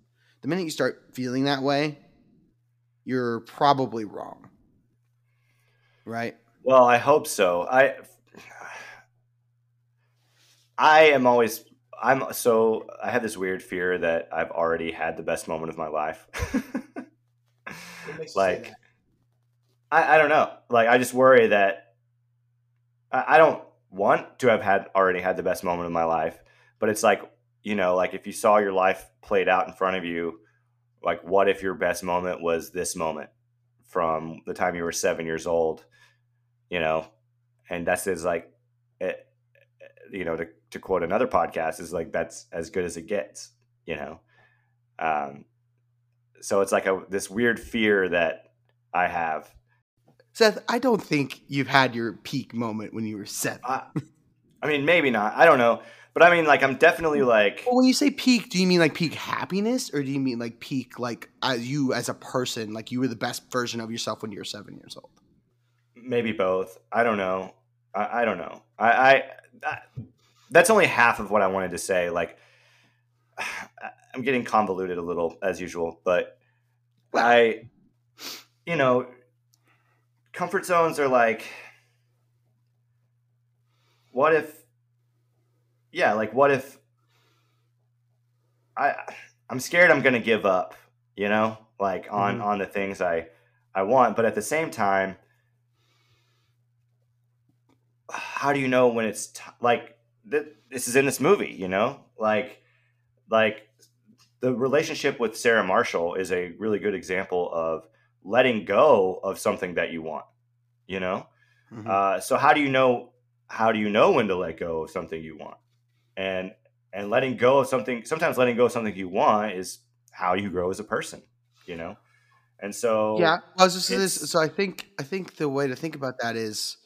The minute you start feeling that way you're probably wrong. Right? Well, I hope so. I I am always I'm so I have this weird fear that I've already had the best moment of my life. like I, I don't know. Like I just worry that I, I don't want to have had already had the best moment of my life, but it's like you know, like if you saw your life played out in front of you, like what if your best moment was this moment from the time you were seven years old, you know, and that's is like, it, you know, to to quote another podcast is like that's as good as it gets, you know. Um, so it's like a this weird fear that I have seth i don't think you've had your peak moment when you were seven I, I mean, maybe not. I don't know. But I mean, like, I'm definitely like, well, when you say peak do you mean like peak happiness or do you mean like peak like as you as a person like you were the best version of yourself when you were seven years old maybe both. I don't know. I, I don't know. I, I, I, that's only half of what I wanted to say. Like, [SIGHS] I'm getting convoluted a little as usual, but I, you know, comfort zones are like, what if, yeah, like what if I, I'm scared I'm going to give up, you know, like on, Mhm. on the things I, I want, but at the same time, how do you know when it's t- like th- this is in this movie, you know, like, like the relationship with Sarah Marshall is a really good example of letting go of something that you want, you know? Mhm. Uh, so how do you know how do you know when to let go of something you want? And and letting go of something sometimes letting go of something you want is how you grow as a person, you know? And so Yeah, I was just this. So I think I think the way to think about that is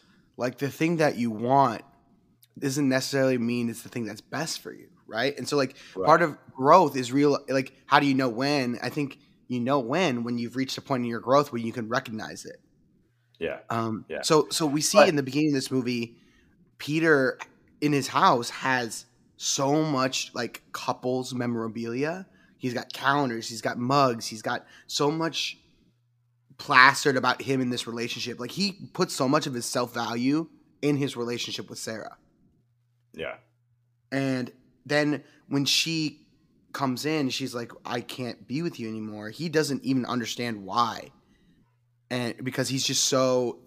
like the thing that you want doesn't necessarily mean it's the thing that's best for you, right? And so like Right. part of growth is real. Like how do you know when? I think you know when when you've reached a point in your growth where you can recognize it. yeah. Um, Yeah. So so we see But- in the beginning of this movie, Peter in his house has so much like couples memorabilia. He's got calendars, he's got mugs, he's got so much plastered about him in this relationship. Like he puts so much of his self value in his relationship with Sarah. Yeah. And then when she comes in, she's like, I can't be with you anymore. He doesn't even understand why. And because he's just so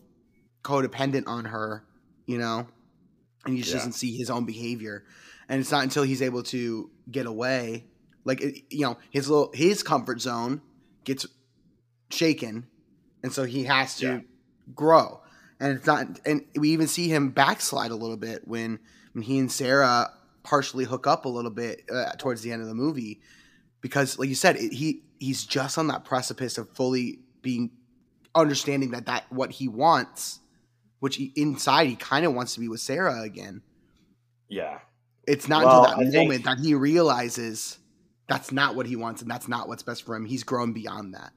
codependent on her, you know, and he just Yeah. doesn't see his own behavior. And it's not until he's able to get away, like, you know, his little, his comfort zone gets shaken. And so he has to Yeah. grow. And it's not, and we even see him backslide a little bit when, when he and Sarah partially hook up a little bit uh, towards the end of the movie, because like you said, it, he he's just on that precipice of fully being understanding that that what he wants which he, inside he kind of wants to be with Sarah again. Yeah. It's not Well, until that I think- moment that he realizes that's not what he wants and that's not what's best for him. He's grown beyond that.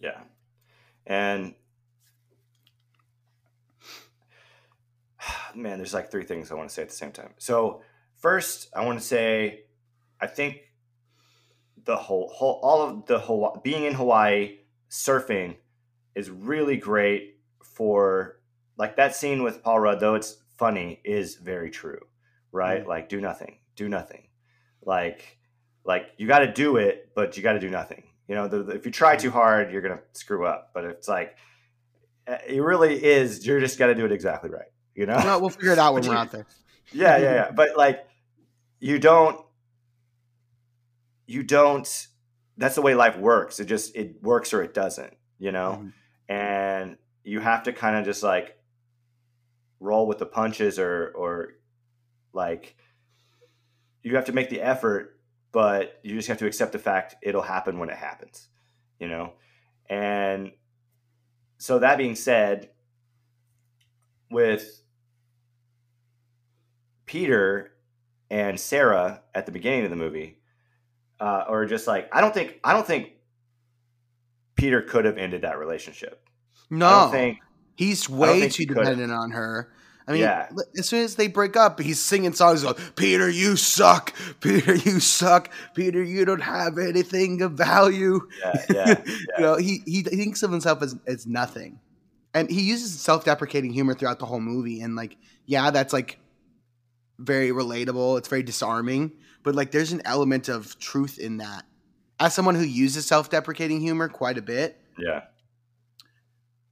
Yeah. And [SIGHS] man, there's like three things I want to say at the same time. So, first, I want to say I think the whole, whole all of the Hawaii, being in Hawaii surfing is really great for like that scene with Paul Rudd though it's funny is very true, right? Mhm. Like do nothing, do nothing. Like like you got to do it, but you got to do nothing. You know, the, the- if you try too hard, you're gonna screw up. But it's like uh, it really is. You're just got to do it exactly right. You know? No, we'll figure it out when we're out there. [LAUGHS] yeah, yeah, yeah. But like, you don't. You don't. That's the way life works. It just it works or it doesn't. You know, Mhm. and you have to kind of just like roll with the punches or or like you have to make the effort but you just have to accept the fact it'll happen when it happens you know? And so that being said with peter and sarah at the beginning of the movie uh, or just like i don't think i don't think peter could have ended that relationship. I No, don't think he's way too dependent on her. I mean, Yeah. as soon as they break up, he's singing songs like, Peter, you suck. Peter, you suck. Peter, you don't have anything of value. yeah [LAUGHS] yeah you know, he, he thinks of himself as, as nothing. And he uses self deprecating humor throughout the whole movie. And, like, yeah, that's like very relatable. It's very disarming. But, like, there's an element of truth in that. As someone who uses self deprecating humor quite a bit, yeah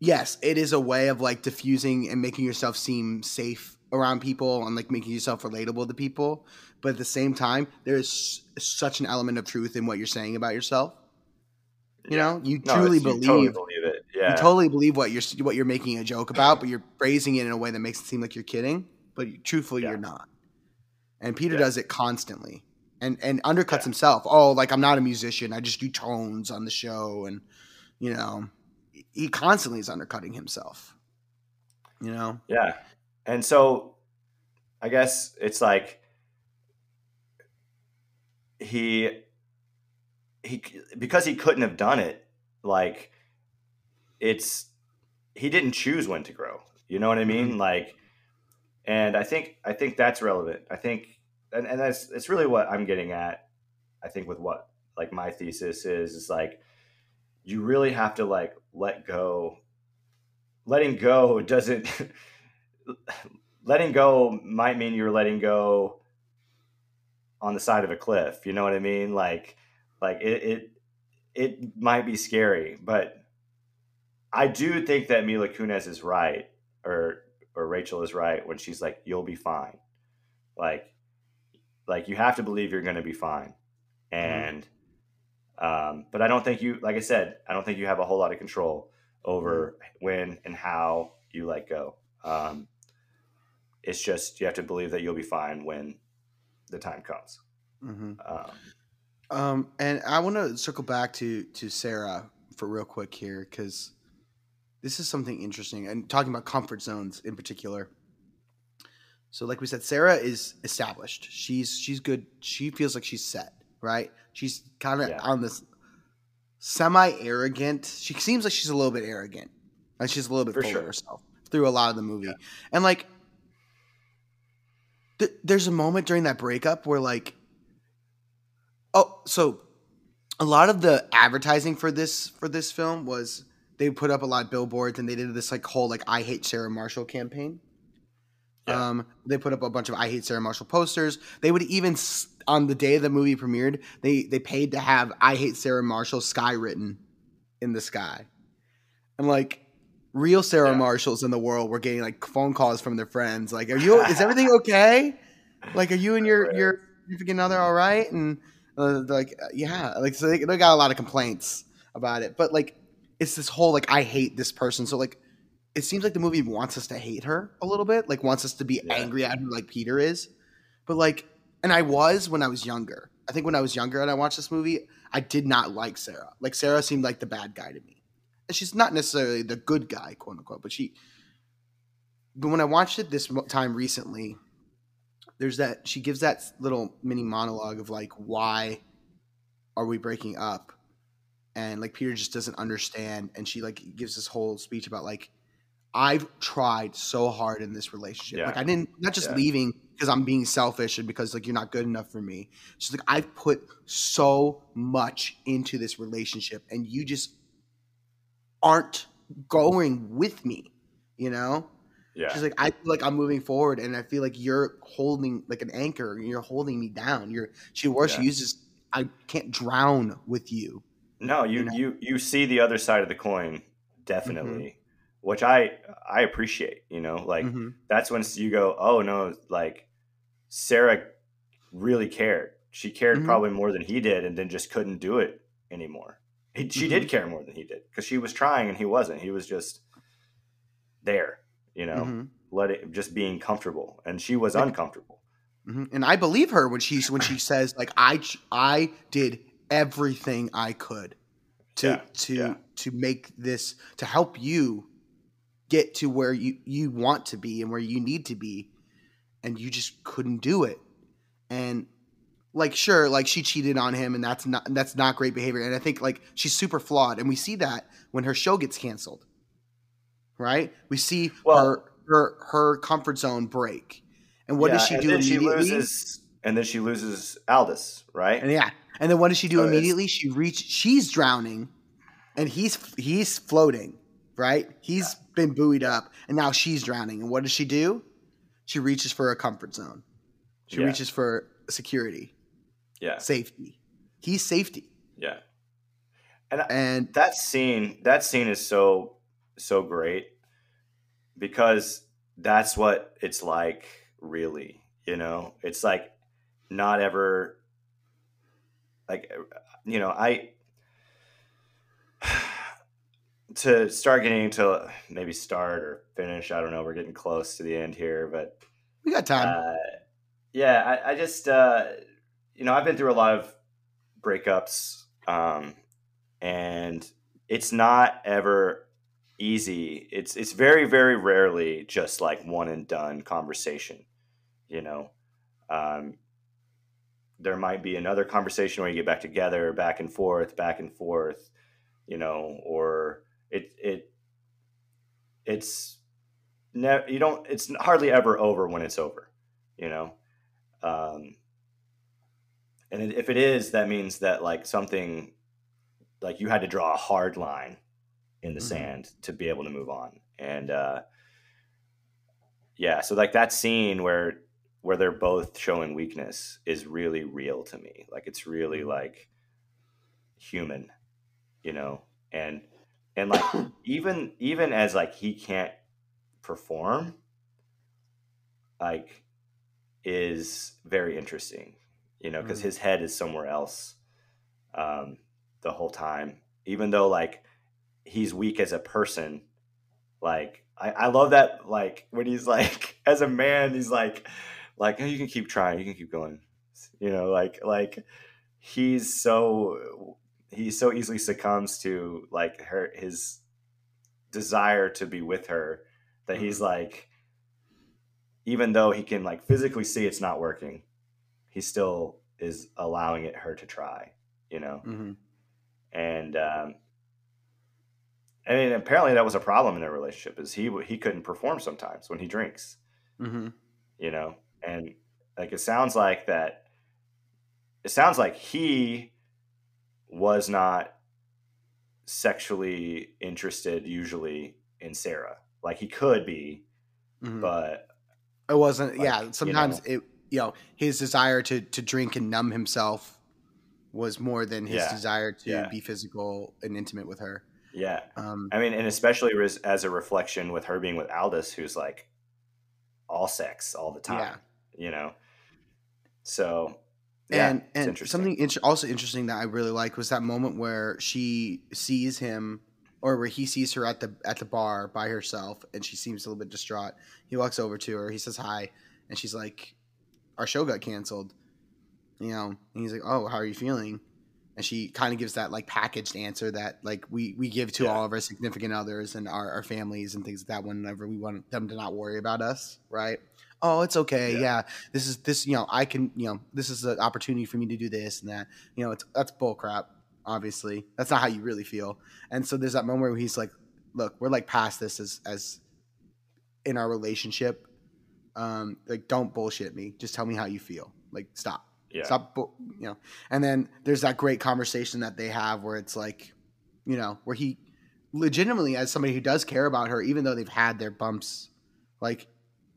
yes, it is a way of like diffusing and making yourself seem safe around people and like making yourself relatable to people. But at the same time, there's such an element of truth in what you're saying about yourself. You know, you No, truly it's- you believe totally believe it yeah you totally believe what you're what you're making a joke about, but you're phrasing it in a way that makes it seem like you're kidding. But truthfully, Yeah. you're not. And Peter Yeah. does it constantly, and and undercuts Yeah. himself. Oh, like I'm not a musician. I just do tones on the show, and you know, he constantly is undercutting himself. You know, Yeah. And so I guess it's like he he because he couldn't have done it like it's he didn't choose when to grow. You know what I mean? Mm-hmm. Like and I think I think that's relevant. I think and, and that's it's really what I'm getting at I think with what like my thesis is is like you really have to like let go. Letting go doesn't [LAUGHS] letting go might mean you're letting go on the side of a cliff you know what i mean? Like like it it, it might be scary but i do think that mila kunis is right or or rachel is right when she's like you'll be fine. Like like you have to believe you're going to be fine. Mm-hmm. And um, but i don't think you like i said i don't think you have a whole lot of control over when and how you let go um, it's just you have to believe that you'll be fine when the time comes hmm um, um, and I want to circle back to to Sarah for real quick here because this is something interesting and talking about comfort zones in particular. So, like we said, Sarah is established. She's she's good. She feels like she's set, right? She's kind of Yeah. on this semi arrogant. She seems like she's a little bit arrogant. and she's a little bit For full sure. of herself through a lot of the movie, and like th- there's a moment during that breakup where like, oh, so a lot of the advertising for this for this film was they put up a lot of billboards and they did this like whole like I hate Sarah Marshall campaign. Yeah. Um, they put up a bunch of I hate Sarah Marshall posters. They would even s- on the day the movie premiered, they they paid to have I hate Sarah Marshall sky written in the sky, and like real Sarah Yeah. Marshalls in the world were getting like phone calls from their friends, like, "Are you? is everything [LAUGHS] okay? Like, are you and your your significant other all right?" And uh, like, uh, "Yeah." Like, so they, they got a lot of complaints about it, but like, it's this whole like I hate this person. So like, it seems like the movie wants us to hate her a little bit, like wants us to be Yeah. angry at her, like Peter is. But like, and I was when I was younger. I think when I was younger and I watched this movie, I did not like Sarah. Like Sarah seemed like the bad guy to me. And she's not necessarily the good guy, quote unquote, but she but when I watched it this time recently, there's that she gives that little mini monologue of like why are we breaking up and like peter just doesn't understand and she like gives this whole speech about like i've tried so hard in this relationship Yeah. like i didn't not just Yeah. leaving because i'm being selfish and because like you're not good enough for me she's like i've put so much into this relationship and you just aren't going with me you know Yeah. She's like, I feel like I'm moving forward, and I feel like you're holding like an anchor. And you're holding me down. You're. She or she uses, I can't drown with you. No, you you know? you you see the other side of the coin definitely, mm-hmm. Which I I appreciate. You know, like Mhm. that's when you go, oh no, like Sarah really cared. She cared Mhm. probably more than he did, and then just couldn't do it anymore. He, she did care more than he did because she was trying and he wasn't. He was just there, you know, Mhm. let it just being comfortable, and she was uncomfortable. Mhm. And I believe her when she's when she says like I I did everything I could to Yeah, to yeah. to make this to help you get to where you you want to be and where you need to be, and you just couldn't do it. And like sure, like she cheated on him, and that's not that's not great behavior. And I think like she's super flawed, and we see that when her show gets canceled. Right? We see Well- her her her comfort zone break. And what does she and do then she immediately? loses, and then she loses Aldous, right? And yeah, and then what does she do So immediately? She reach. She's drowning, and he's he's floating. Right? He's been buoyed up, and now she's drowning. And what does she do? She reaches for a comfort zone. She Yeah. reaches for security, yeah, safety. He's safety, yeah. And I- and that scene that scene is so so great because that's what it's like really you know it's like not ever like you know i to start getting to maybe start or finish i don't know we're getting close to the end here but we got time. uh, yeah, I, I just uh, you know I've been through a lot of breakups, um, and it's not ever easy. It's it's very very rarely just like one and done conversation. You know, um, there might be another conversation where you get back together, back and forth, back and forth. You know, or it it it's ne- you don't it's hardly ever over when it's over you know? Um and if it is that means that like something like you had to draw a hard line in the Mhm. sand to be able to move on. And uh yeah so like that scene where where they're both showing weakness is really real to me. Like it's really like human you know? And and like [COUGHS] even even as like he can't perform like is very interesting you know because Mhm. his head is somewhere else um the whole time even though like he's weak as a person like I, I love that like when he's [LAUGHS] like as a man he's like like oh, you can keep trying you can keep going you know like like he's so he so easily succumbs to like her his desire to be with her that he's like even though he can like physically see it's not working he still is allowing it her to try you know hmm and um I mean, apparently that was a problem in their relationship. Is he he couldn't perform sometimes when he drinks, hmm you know, and like it sounds like that. It sounds like he was not sexually interested usually in Sarah. Like he could be, hmm but It wasn't. Like, yeah, you sometimes know. it. You know, his desire to to drink and numb himself was more than his Yeah, desire to yeah. be physical and intimate with her. yeah, Um, I mean, and especially as a reflection with her being with Aldous, who's like all sex all the time, Yeah. you know. So, yeah, and and interesting. something int- also interesting that I really liked was that moment where she sees him or where he sees her at the at the bar by herself and she seems a little bit distraught. He walks over to her, he says hi, and she's like, "Our show got canceled." You know, and he's like, "Oh, how are you feeling?" and she kind of gives that like packaged answer that like we we give to Yeah. all of our significant others and our, our families and things like that whenever we want them to not worry about us right oh it's okay Yeah. yeah. this is this you know i can you know this is an opportunity for me to do this and that you know it's that's bull crap obviously that's not how you really feel and so there's that moment where he's like look we're like past this as as in our relationship um like don't bullshit me just tell me how you feel like stop Yeah. Stop, you know. And then there's that great conversation that they have where it's like, you know, where he legitimately, as somebody who does care about her, even though they've had their bumps, like,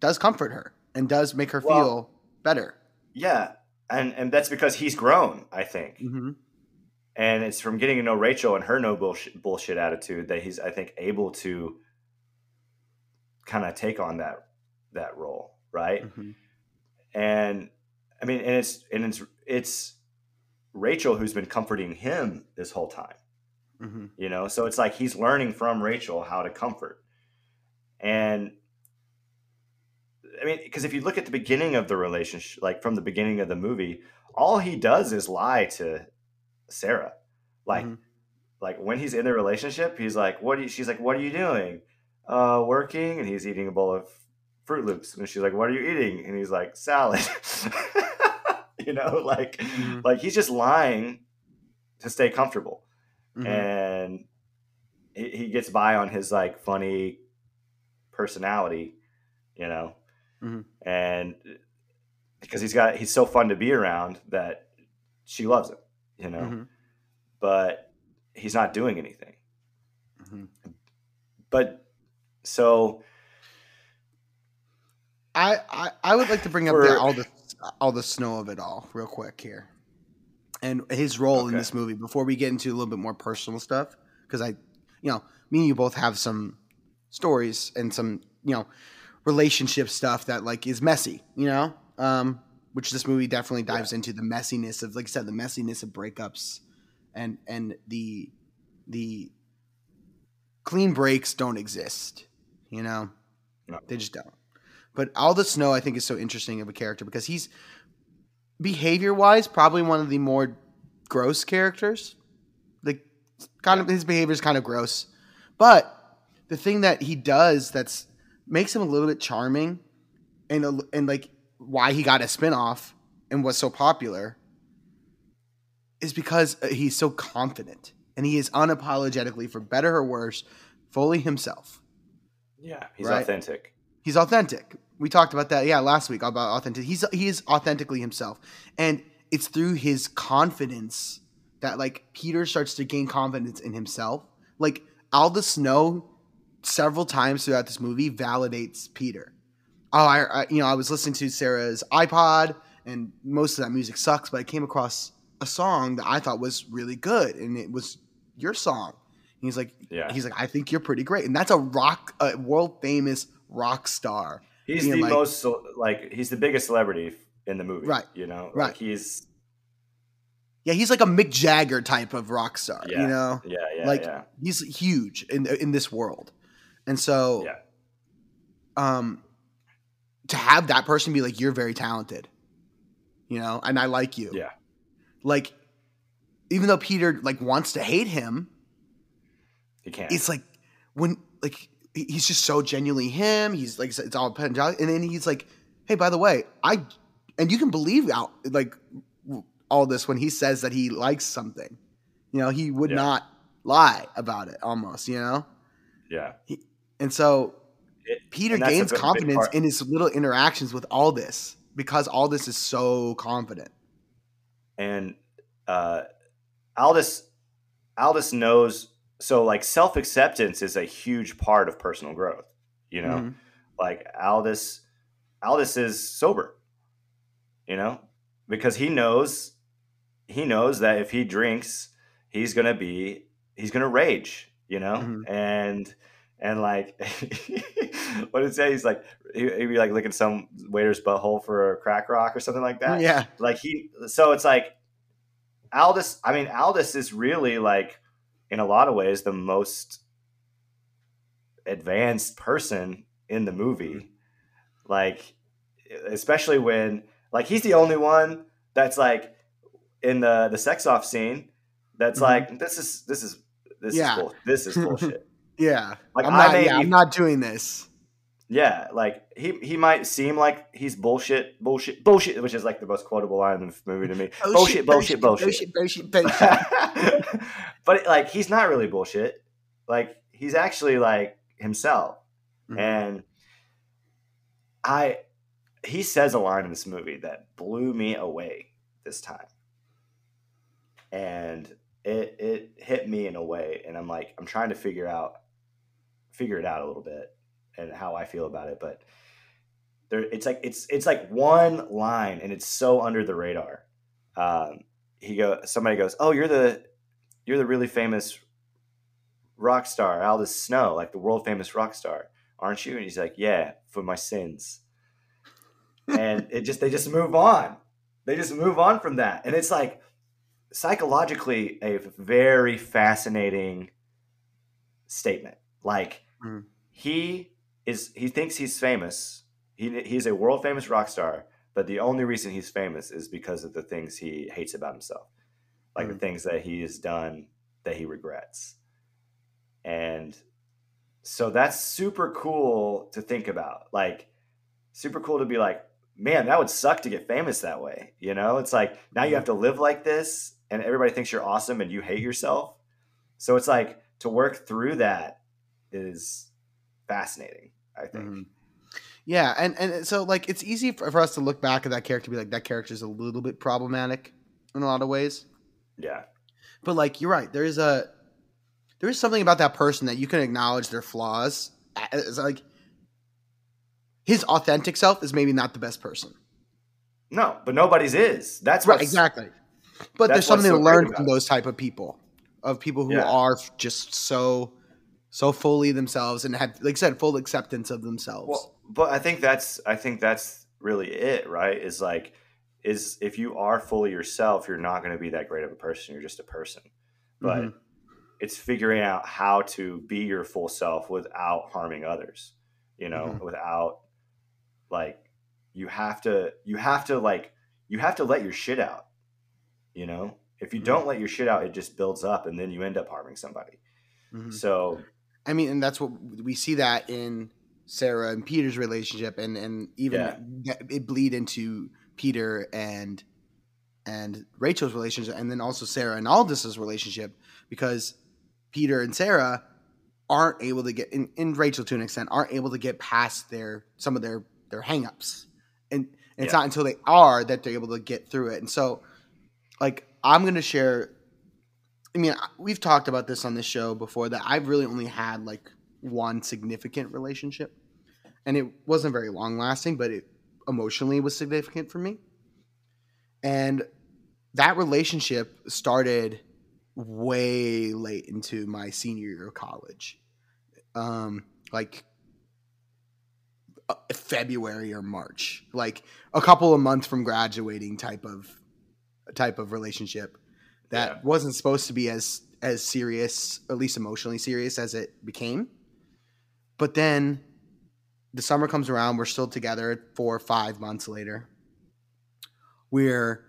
does comfort her and does make her Well- feel better. Yeah. And and that's because he's grown, I think. Mm-hmm. And it's from getting to know Rachel and her no bullshit, bullshit attitude that he's, I think, able to kind of take on that that role, right? Mm-hmm. And I mean, and it's and it's it's Rachel who's been comforting him this whole time, Mm-hmm. you know. So it's like he's learning from Rachel how to comfort, and I mean, because if you look at the beginning of the relationship, like from the beginning of the movie, all he does is lie to Sarah, like. Mhm. Like when he's in the relationship, he's like, "What?" Are you, she's like, "What are you doing?" Uh, working, and he's eating a bowl of Froot Loops, and she's like, "What are you eating?" And he's like, "Salad." [LAUGHS] you know, like, Mhm. like he's just lying to stay comfortable, Mhm. and he, he gets by on his like funny personality, you know, Mhm. and because he's got he's so fun to be around that she loves him, you know, Mhm. but he's not doing anything. Mhm. But so I, I I would like to bring up For- the, all the all the snow of it all real quick here, and his role in this movie before we get into a little bit more personal stuff because I, you know, me and you both have some stories and some you know relationship stuff that like is messy, you know, um, which this movie definitely dives into the messiness of like I said the messiness of breakups and and the the clean breaks don't exist, you know, No. they just don't. But Aldous Snow, I think, is so interesting of a character because he's behavior wise probably one of the more gross characters. Like, kind of his behavior is kind of gross, but the thing that he does that's makes him a little bit charming, and a, and like why he got a spinoff and was so popular is because uh, he's so confident and he is unapologetically, for better or worse, fully himself. yeah, he's Right. authentic. He's authentic. We talked about that, yeah, last week about authentic. He's he is authentically himself, and it's through his confidence that like Peter starts to gain confidence in himself. Like Aldous Snow, several times throughout this movie, validates Peter. Oh, I, I you know I was listening to Sarah's iPod, and most of that music sucks, but I came across a song that I thought was really good, and it was your song. And he's like, Yeah, he's like, I think you're pretty great, and that's a rock, a world famous rock star. he's the like- most like he's the biggest celebrity in the movie, Right. You know, Right. Like he's Yeah, he's like a Mick Jagger type of rock star. Yeah. You know, yeah, yeah, Like- yeah, he's huge in in this world, and so yeah, um, to have that person be like, "You're very talented," you know, and I like you. yeah. Like, even though Peter like wants to hate him, He can't. it's like when like he's just so genuinely him. He's like it's all and then he's like, "Hey, by the way, I," and you can believe out like Aldous when he says that he likes something. You know, he would Yeah. not lie about it. Almost, you know, yeah, and so It- Peter and gains big confidence in his little interactions with Aldous because Aldous is so confident. and uh, Aldous Aldous knows. So like self acceptance is a huge part of personal growth. You know, Mhm. like Aldous Aldous is sober. You know, because he knows he knows that if he drinks, he's gonna be he's gonna rage. You know, Mhm. and and like [LAUGHS] what did it say? He's like he, he'd be like looking some waiter's butthole for a crack rock or something like that Yeah, like he so it's like aldous i mean aldous is really like in a lot of ways the most advanced person in the movie like especially when like he's the only one that's like in the the sex off scene That's Mhm. like this is this is this Yeah. is bull, this is [LAUGHS] bullshit. Yeah, Like, I'm I not. may Yeah, I'm not doing this. Yeah, like he he might seem like he's bullshit, bullshit, bullshit, which is like the most quotable line in the movie to me. Bullshit, bullshit, bullshit. bullshit, bullshit. [LAUGHS] but like he's not really bullshit. Like he's actually like himself. Mhm. And I he says a line in this movie that blew me away this time. And it it hit me in a way and I'm like I'm trying to figure out figure it out a little bit and how I feel about it, but there it's like it's it's like one line and it's so under the radar. Um he go somebody goes, "Oh, you're the you're the really famous rock star, Aldous Snow, like the world famous rock star, aren't you?" And he's like, "Yeah, for my sins." and it just they just move on. They just move on from that, and it's like psychologically a very fascinating statement. Like Mm. he is, he thinks he's famous. He he's a world famous rock star, but the only reason he's famous is because of the things he hates about himself, like the Mm. things that he has done that he regrets. And so that's super cool to think about. Like, super cool to be like, man, that would suck to get famous that way. You know, it's like now you have to live like this, and everybody thinks you're awesome and you hate yourself. So it's like to work through that is fascinating, I think. Mhm. Yeah, and and so like it's easy for, for us to look back at that character, and be like that character's a little bit problematic in a lot of ways. Yeah. But like you're right, there is a there is something about that person that you can acknowledge their flaws. It's like his authentic self is maybe not the best person. No, but nobody's is. That's Right, exactly. But there's something to learn from it. those type of people, of people who Yeah. are just so so fully themselves and have, like I said, full acceptance of themselves. Well, but I think that's I think that's really it, right? Is like is if you are fully yourself, you're not going to be that great of a person. You're just a person. But Mhm. it's figuring out how to be your full self without harming others. You know, Mhm. without like you have to you have to like you have to let your shit out. You know, if you Mhm. don't let your shit out, it just builds up, and then you end up harming somebody. Mhm. So I mean, and that's what we see that in Sarah and Peter's relationship, and and even Yeah. it bleed into Peter and and Rachel's relationship, and then also Sarah and Aldous's relationship, because Peter and Sarah aren't able to get, in, in Rachel to an extent, aren't able to get past their some of their their hangups, and, and it's Yeah. not until they are that they're able to get through it, and so like I'm gonna share I mean, we've talked about this on this show before that I've really only had like one significant relationship, and it wasn't very long lasting, but it emotionally was significant for me. And that relationship started way late into my senior year of college, um, like uh, February or March, like a couple of months from graduating, type of type of relationship that Yeah. wasn't supposed to be as as serious, at least emotionally serious, as it became. But then the summer comes around. We're still together four or five months later. We're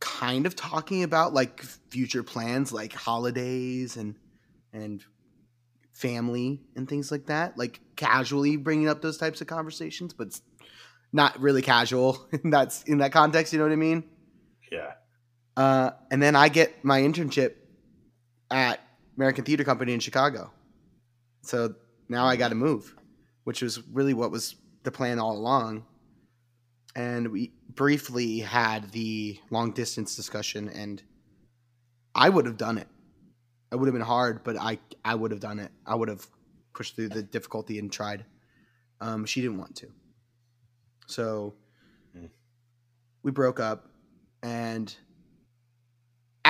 kind of talking about like future plans, like holidays and and family and things like that. Like casually bringing up those types of conversations, but not really casual. [LAUGHS] That's in that context. You know what I mean? yeah, Uh, and then I get my internship at American Theater Company in Chicago. So now I got to move, which was really what was the plan all along. And we briefly had the long distance discussion, and I would have done it. It would have been hard, but I I would have done it. I would have pushed through the difficulty and tried. Um, she didn't want to, so Hmm. we broke up, and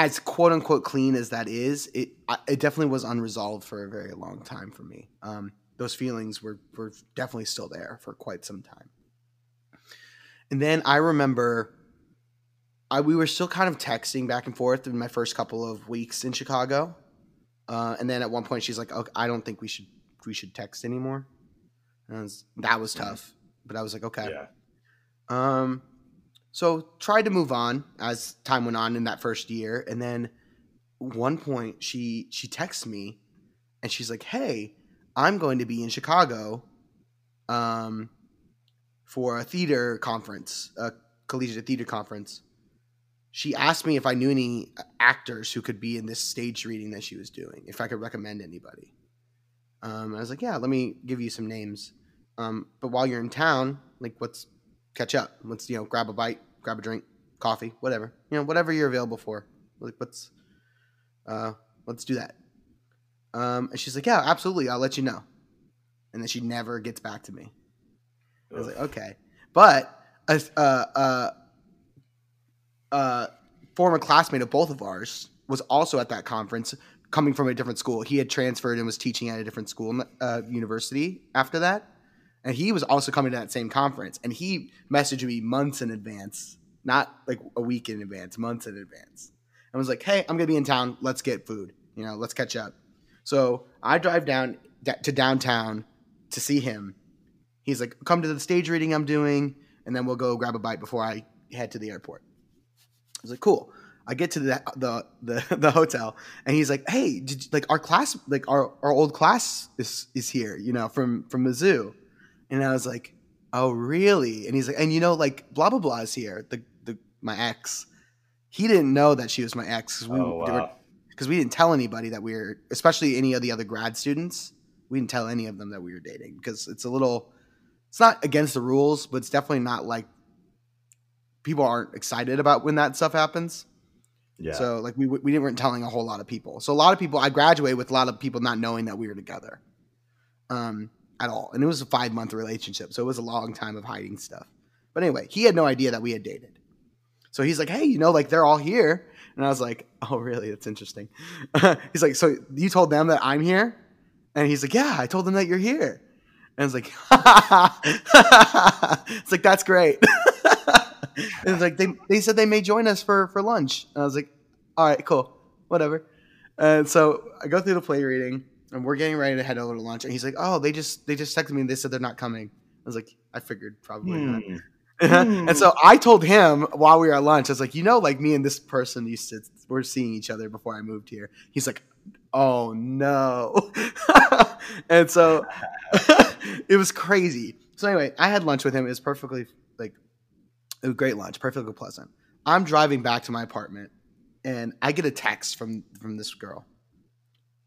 as quote unquote clean as that is, it it definitely was unresolved for a very long time for me. Um, those feelings were were definitely still there for quite some time. And then I remember, I we were still kind of texting back and forth in my first couple of weeks in Chicago, uh, and then at one point she's like, "Okay, I don't think we should we should text anymore." And was, that was tough, but I was like, "Okay." yeah, Um, so tried to move on as time went on in that first year, and then one point she she texts me and she's like, "Hey, I'm going to be in Chicago um for a theater conference, a collegiate theater conference." She asked me if I knew any actors who could be in this stage reading that she was doing, if I could recommend anybody. Um, I was like, "Yeah, let me give you some names." Um, but while you're in town, like, let's catch up. Let's you know grab a bite, grab a drink, coffee, whatever. You know, whatever you're available for. Like, let's uh, let's do that. Um, and she's like, yeah, absolutely. I'll let you know. And then she never gets back to me. I was like, okay. But a, uh, uh, uh, former classmate of both of ours was also at that conference coming from a different school. He had transferred and was teaching at a different school, uh, university after that. And he was also coming to that same conference. And he messaged me months in advance, not like a week in advance, months in advance. And was like, hey, I'm to be in town. Let's get food. You know, let's catch up. So I drive down to downtown to see him. He's like, come to the stage reading I'm doing, and then we'll go grab a bite before I head to the airport. I was like, cool. I get to the the the, [LAUGHS] the hotel, and he's like, hey, did you, like our class, like our, our old class is is here, you know, from from Mizzou. And I was like, oh really? And he's like, and you know, like blah blah blah is here, the the my ex. He didn't know that she was my ex because we, Oh, wow. because we didn't tell anybody that we were, especially any of the other grad students. We didn't tell any of them that we were dating because it's a little, it's not against the rules, but it's definitely not like people aren't excited about when that stuff happens. Yeah. So like we we didn't weren't telling a whole lot of people. So a lot of people, I graduated with a lot of people not knowing that we were together, um, at all. And it was a five month relationship, so it was a long time of hiding stuff. But anyway, he had no idea that we had dated. So he's like, hey, you know, like they're all here. And I was like, [LAUGHS] oh, really? That's interesting. [LAUGHS] he's like, so you told them that I'm here? And he's like, yeah, I told them that you're here. And I was like, [LAUGHS] it's like, that's great. and it's like, they, they said they may join us for, for lunch. And I was like, all right, cool, whatever. And so I go through the play reading and we're getting ready to head over to lunch. And he's like, oh, they just, they just texted me and they said they're not coming. I was like, I figured probably not. Hmm. [LAUGHS] and so I told him while we were at lunch, I was like, you know, like me and this person used to, we're seeing each other before I moved here. He's like, oh no. [LAUGHS] and so [LAUGHS] it was crazy. So anyway, I had lunch with him. It was perfectly like, it was great lunch, perfectly pleasant. I'm driving back to my apartment and I get a text from, from this girl.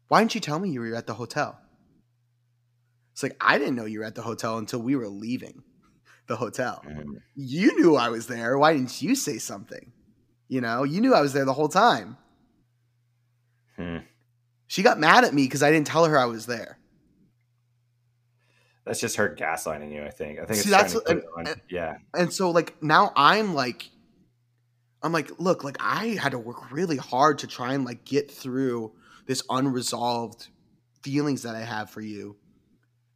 Why didn't you tell me you were at the hotel? It's like, I didn't know you were at the hotel until we were leaving the hotel Mhm. you knew I was there. Why didn't you say something? You know, you knew I was there the whole time. Hmm. She got mad at me because I didn't tell her I was there. That's just her gaslighting you. I think. I think See, it's that's what- and- yeah. And so, like, now I'm like, I'm like, look, like, I had to work really hard to try and, like, get through this unresolved feelings that I have for you.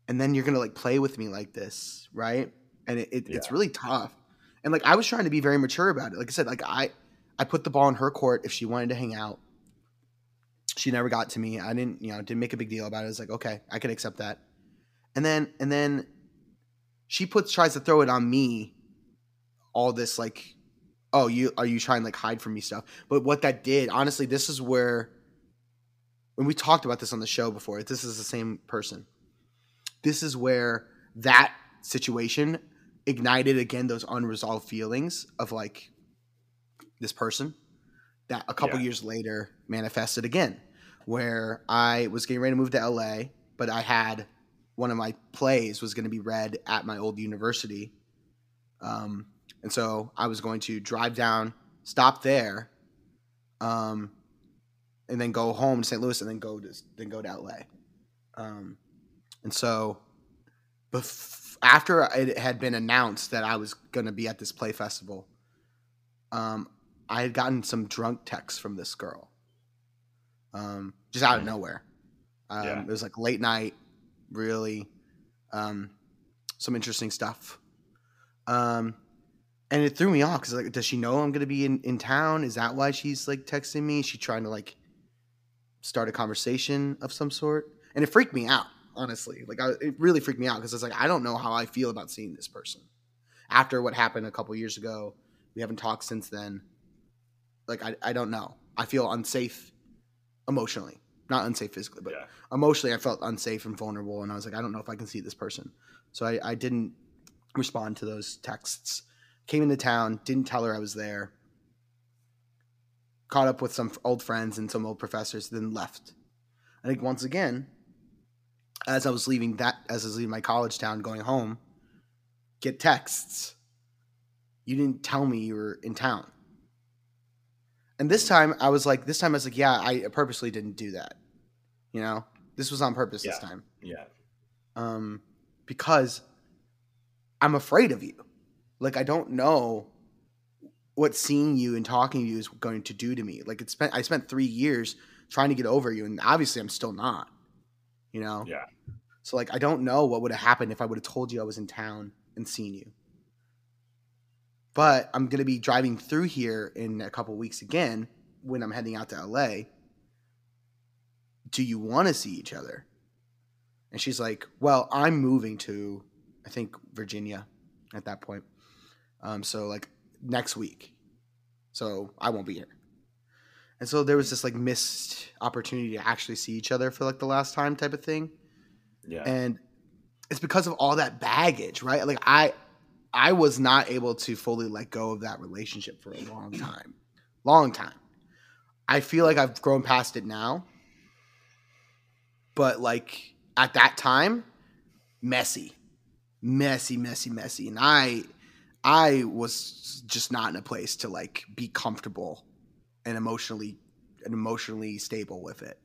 And then you're going to, like, play with me like this, right? And it, it, it's really tough. And, like, I was trying to be very mature about it. Like I said, like, I, I put the ball in her court if she wanted to hang out. She never got to me. I didn't, you know, didn't make a big deal about it. I was like, okay, I can accept that. And then, and then she puts tries to throw it on me all this like oh you are you trying to like hide from me stuff but what that did honestly this is where when we talked about this on the show before this is the same person this is where that situation ignited again those unresolved feelings of like this person that a couple Yeah. years later manifested again where i was getting ready to move to la but i had one of my plays was going to be read at my old university um, and so I was going to drive down, stop there, um, and then go home to St. Louis, and then go to then go to LA. Um, and so, bef- after it had been announced that I was going to be at this play festival, um, I had gotten some drunk texts from this girl, um, just out of nowhere. Um, Yeah. It was like late night, really, um, some interesting stuff. Um, and it threw me off because like, does she know I'm gonna be in, in town? Is that why she's like texting me? Is she trying to like start a conversation of some sort? And it freaked me out, honestly. Like, I, it really freaked me out because it's like I don't know how I feel about seeing this person after what happened a couple years ago. We haven't talked since then. Like, I, I don't know. I feel unsafe emotionally, not unsafe physically, but Yeah. emotionally, I felt unsafe and vulnerable, and I was like, I don't know if I can see this person, so I, I didn't respond to those texts. Came into town, didn't tell her I was there. Caught up with some old friends and some old professors, then left. I think once again, as I was leaving that, as I was leaving my college town, going home, get texts. You didn't tell me you were in town. And this time, I was like, this time I was like, yeah, I purposely didn't do that. You know, this was on purpose this time Yeah. um, because I'm afraid of you. Like I don't know what seeing you and talking to you is going to do to me. Like it's spent I spent three years trying to get over you, and obviously I'm still not. You know. Yeah. So like I don't know what would have happened if I would have told you I was in town and seen you. But I'm gonna be driving through here in a couple weeks again when I'm heading out to LA. Do you want to see each other? And she's like, "Well, I'm moving to, I think Virginia, at that point. Um, so like next week, so I won't be here." And so there was this like missed opportunity to actually see each other for like the last time type of thing, Yeah. and it's because of all that baggage, right? Like I, I was not able to fully let go of that relationship for a long time, long time. I feel like I've grown past it now, but like at that time, messy, messy, messy, messy, and I, I was just not in a place to like be comfortable and emotionally and emotionally stable with it.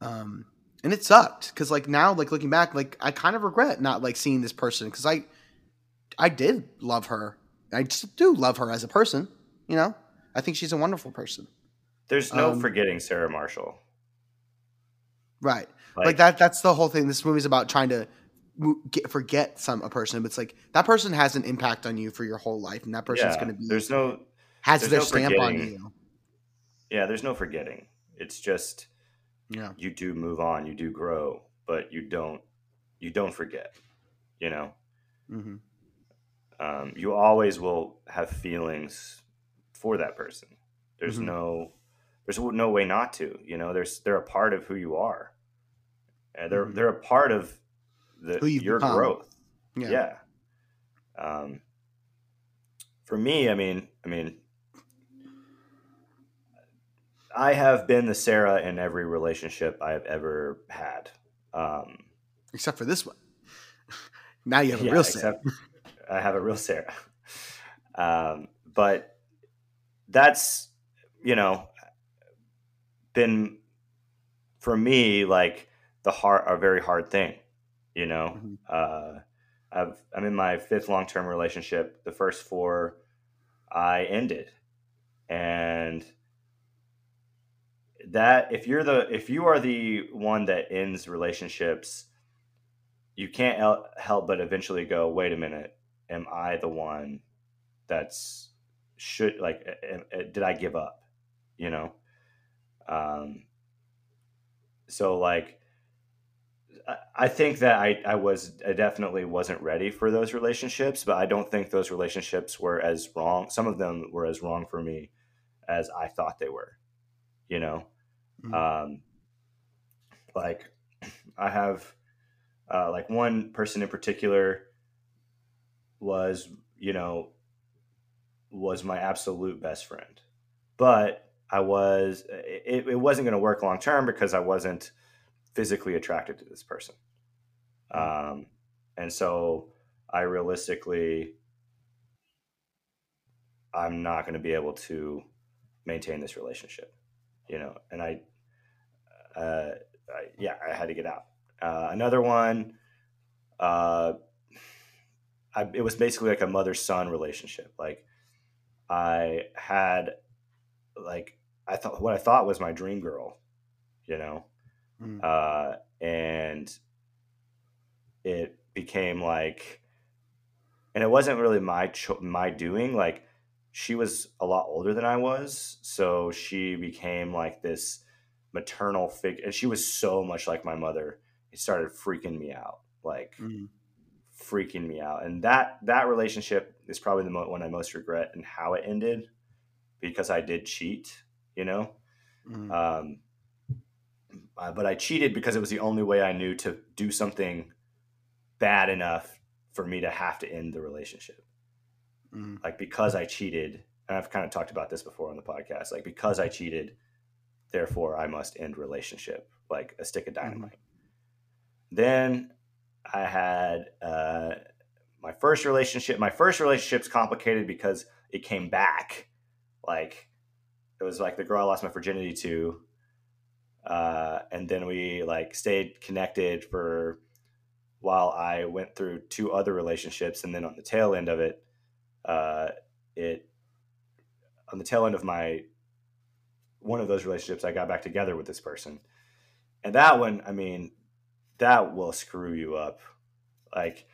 Um, and it sucked because like now, like looking back, like I kind of regret not like seeing this person because I, I did love her. I just do love her as a person. You know, I think she's a wonderful person. There's no um, forgetting Sarah Marshall. Right. Like, that. That's the whole thing. This movie's about trying to get, forget some a person, but it's like that person has an impact on you for your whole life, and that person's yeah, going to be There's no. has there's their no stamp on you. Yeah. There's no forgetting. It's just Yeah. you do move on. You do grow, but you don't. You don't forget. You know. hmm um, you always will have feelings for that person. There's Mhm. no, there's no way not to. You know, there's they're a part of who you are, and they're Mhm. they're a part of the your become. growth. Yeah. Yeah. Um, for me, I mean, I mean, I have been the Sarah in every relationship I have ever had. Um, Except for this one. [LAUGHS] now you have a Yeah, real Sarah. [LAUGHS] I have a real Sarah. Um, but that's you know been for me like the hard a very hard thing. You know, Mhm. uh, I've I'm in my fifth long term relationship. The first four I ended, and that if you're the if you are the one that ends relationships you can't help but eventually go wait a minute am i the one that's should like did i give up you know um so like I- think that I, I was I definitely wasn't ready for those relationships, but I don't think those relationships were as wrong. Some of them were as wrong for me as I thought they were. You know, Mhm. um, like I have uh, like one person in particular was you know was my absolute best friend, but I was it, it wasn't going to work long term because I wasn't physically attracted to this person. Um, and so I realistically, I'm not going to be able to maintain this relationship, you know, and I, uh, I yeah, I had to get out. Uh, another one, uh, I, it was basically like a mother son relationship. Like I had, like, I thought what I thought was my dream girl, you know, Mm. uh, and it became like, and it wasn't really my cho- my doing. Like she was a lot older than I was, so she became like this maternal figure, and she was so much like my mother. It started freaking me out, like Mhm. freaking me out, and that that relationship is probably the mo- one I most regret and how it ended because I did cheat, you know Mhm. um, uh, but I cheated because it was the only way I knew to do something bad enough for me to have to end the relationship. Mm. Like because I cheated, and I've kind of talked about this before on the podcast. Like because I cheated, therefore I must end relationship, like a stick of Mm-hmm. dynamite. Then I had uh, my first relationship. My first relationship's complicated because it came back. Like it was like the girl I lost my virginity to, uh, and then we like stayed connected for while I went through two other relationships, and then on the tail end of it, uh, it on the tail end of my one of those relationships, I got back together with this person, and that one, I mean, that will screw you up. Like,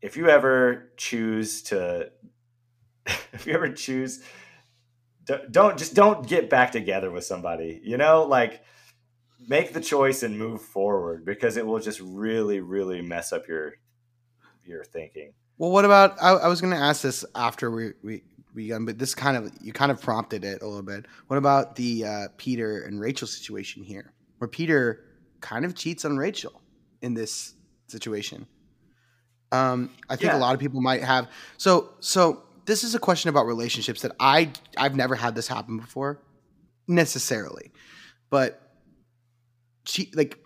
if you ever choose to, [LAUGHS] if you ever choose, don't, just don't get back together with somebody. You know, like make the choice and move forward because it will just really, really mess up your your thinking. Well, what about? I, I was going to ask this after we we we but this kind of you kind of prompted it a little bit. What about the uh, Peter and Rachel situation here, where Peter kind of cheats on Rachel in this situation? Um, I think Yeah. a lot of people might have. So so this is a question about relationships that I I've never had this happen before, necessarily, but cheat like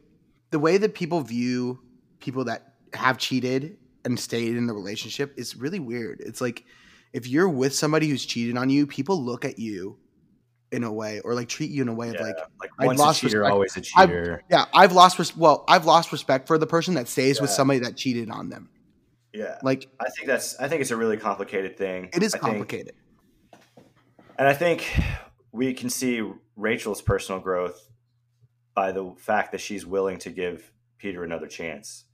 the way that people view people that have cheated and stayed in the relationship is really weird. It's like if you're with somebody who's cheated on you, people look at you in a way or like treat you in a way of like, like I've lost cheater, respect. always a I've- cheater. yeah, I've lost res- well, I've lost respect for the person that stays with somebody that cheated on them. Yeah, Like I think that's I think it's a really complicated thing. it is I think- complicated. and I think we can see Rachel's personal growth by the fact that she's willing to give Peter another chance.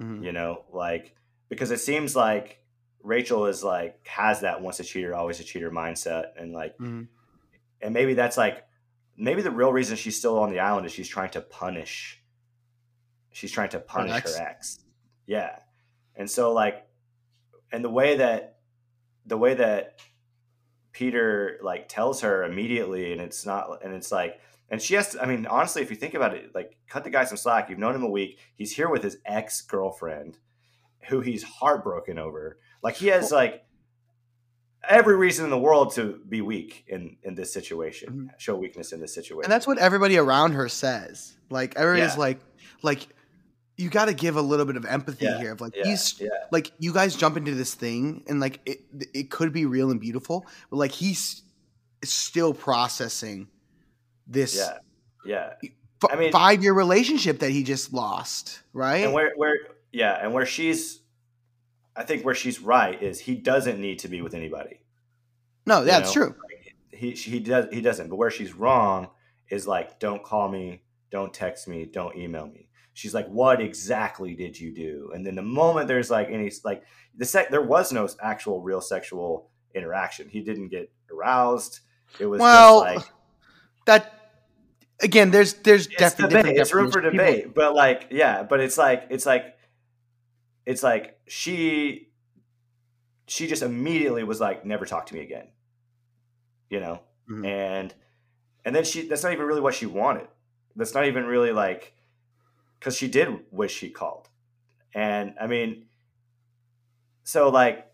Mhm. You know, like because it seems like Rachel is like has that once a cheater, always a cheater mindset, and like, Mhm. and maybe that's like maybe the real reason she's still on the island is she's trying to punish. She's trying to punish ex. her ex. Yeah, and so like, and the way that the way that Peter like tells her immediately, and it's not, and it's like, and she has to. I mean, honestly, if you think about it, like, cut the guy some slack. You've known him a week. He's here with his ex girlfriend, who he's heartbroken over. Like, he has like every reason in the world to be weak in in this situation, mm-hmm. show weakness in this situation. And that's what everybody around her says. Like everybody's Yeah. like like you got to give a little bit of empathy Yeah, here of like yeah, he's yeah, like you guys jump into this thing and like it it could be real and beautiful, but like he's still processing this yeah, yeah. f- I mean- five year relationship that he just lost, right? And where where yeah, and where she's, I think where she's right is he doesn't need to be with anybody. no, you that's know? true. he he does he doesn't. But where she's wrong is like, don't call me, don't text me, don't email me. She's like, what exactly did you do? And then the moment there's like any like the sec, there was no actual real sexual interaction. He didn't get aroused. It was Well, just like [SIGHS] That again, there's there's it's definitely debate. different It's room for definitions. debate. But like, yeah, but it's like it's like it's like she she just immediately was like, never talk to me again. You know? Mhm. and and then she that's not even really what she wanted that's not even really like because she did wish she called and i mean so like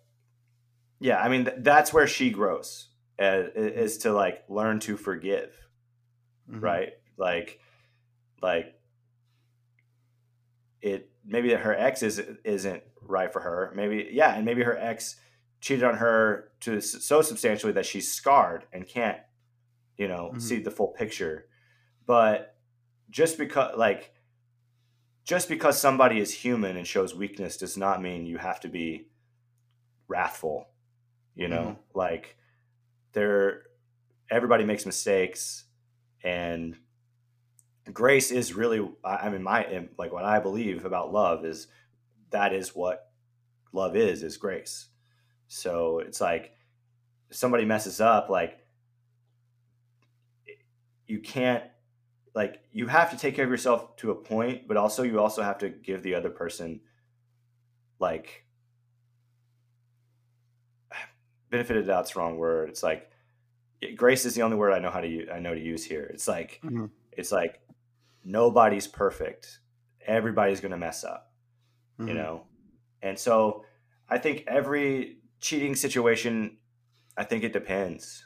yeah i mean th- that's where she grows uh, is to like learn to forgive Mhm. right like like it maybe that her ex is isn't right for her maybe yeah and maybe her ex cheated on her to so substantially that she's scarred and can't you know Mhm. see the full picture but just because like just because somebody is human and shows weakness does not mean you have to be wrathful you know? Mm-hmm. Like there everybody makes mistakes and grace is really i I mean my like what i believe about love is that is what love is is grace. So it's like if somebody messes up like you can't like you have to take care of yourself to a point but also you also have to give the other person like [SIGHS] benefit of the doubt's wrong word it's like grace is the only word i know how to use i know to use here it's like Mhm. it's like nobody's perfect. Everybody's going to mess up, Mhm. you know? And so I think every cheating situation, I think it depends.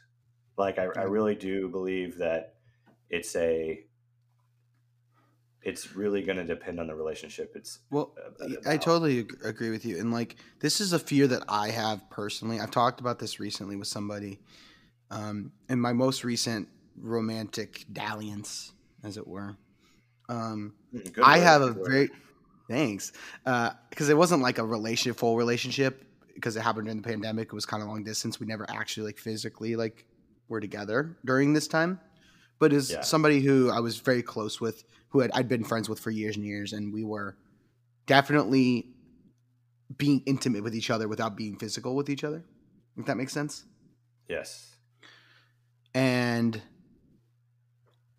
Like, I, I really do believe that it's a, it's really going to depend on the relationship. It's, Well, uh, I totally agree with you. And like, this is a fear that I have personally. I've talked about this recently with somebody. Um, in my most recent romantic dalliance, as it were. Um, Mm, good I have a very thanks because it wasn't like a relationship, full relationship because it happened during the pandemic. It was kind of long distance. We never actually like physically like were together during this time. But as Yeah. somebody who I was very close with, who had, I'd been friends with for years and years, and we were definitely being intimate with each other without being physical with each other. If that makes sense Yes. and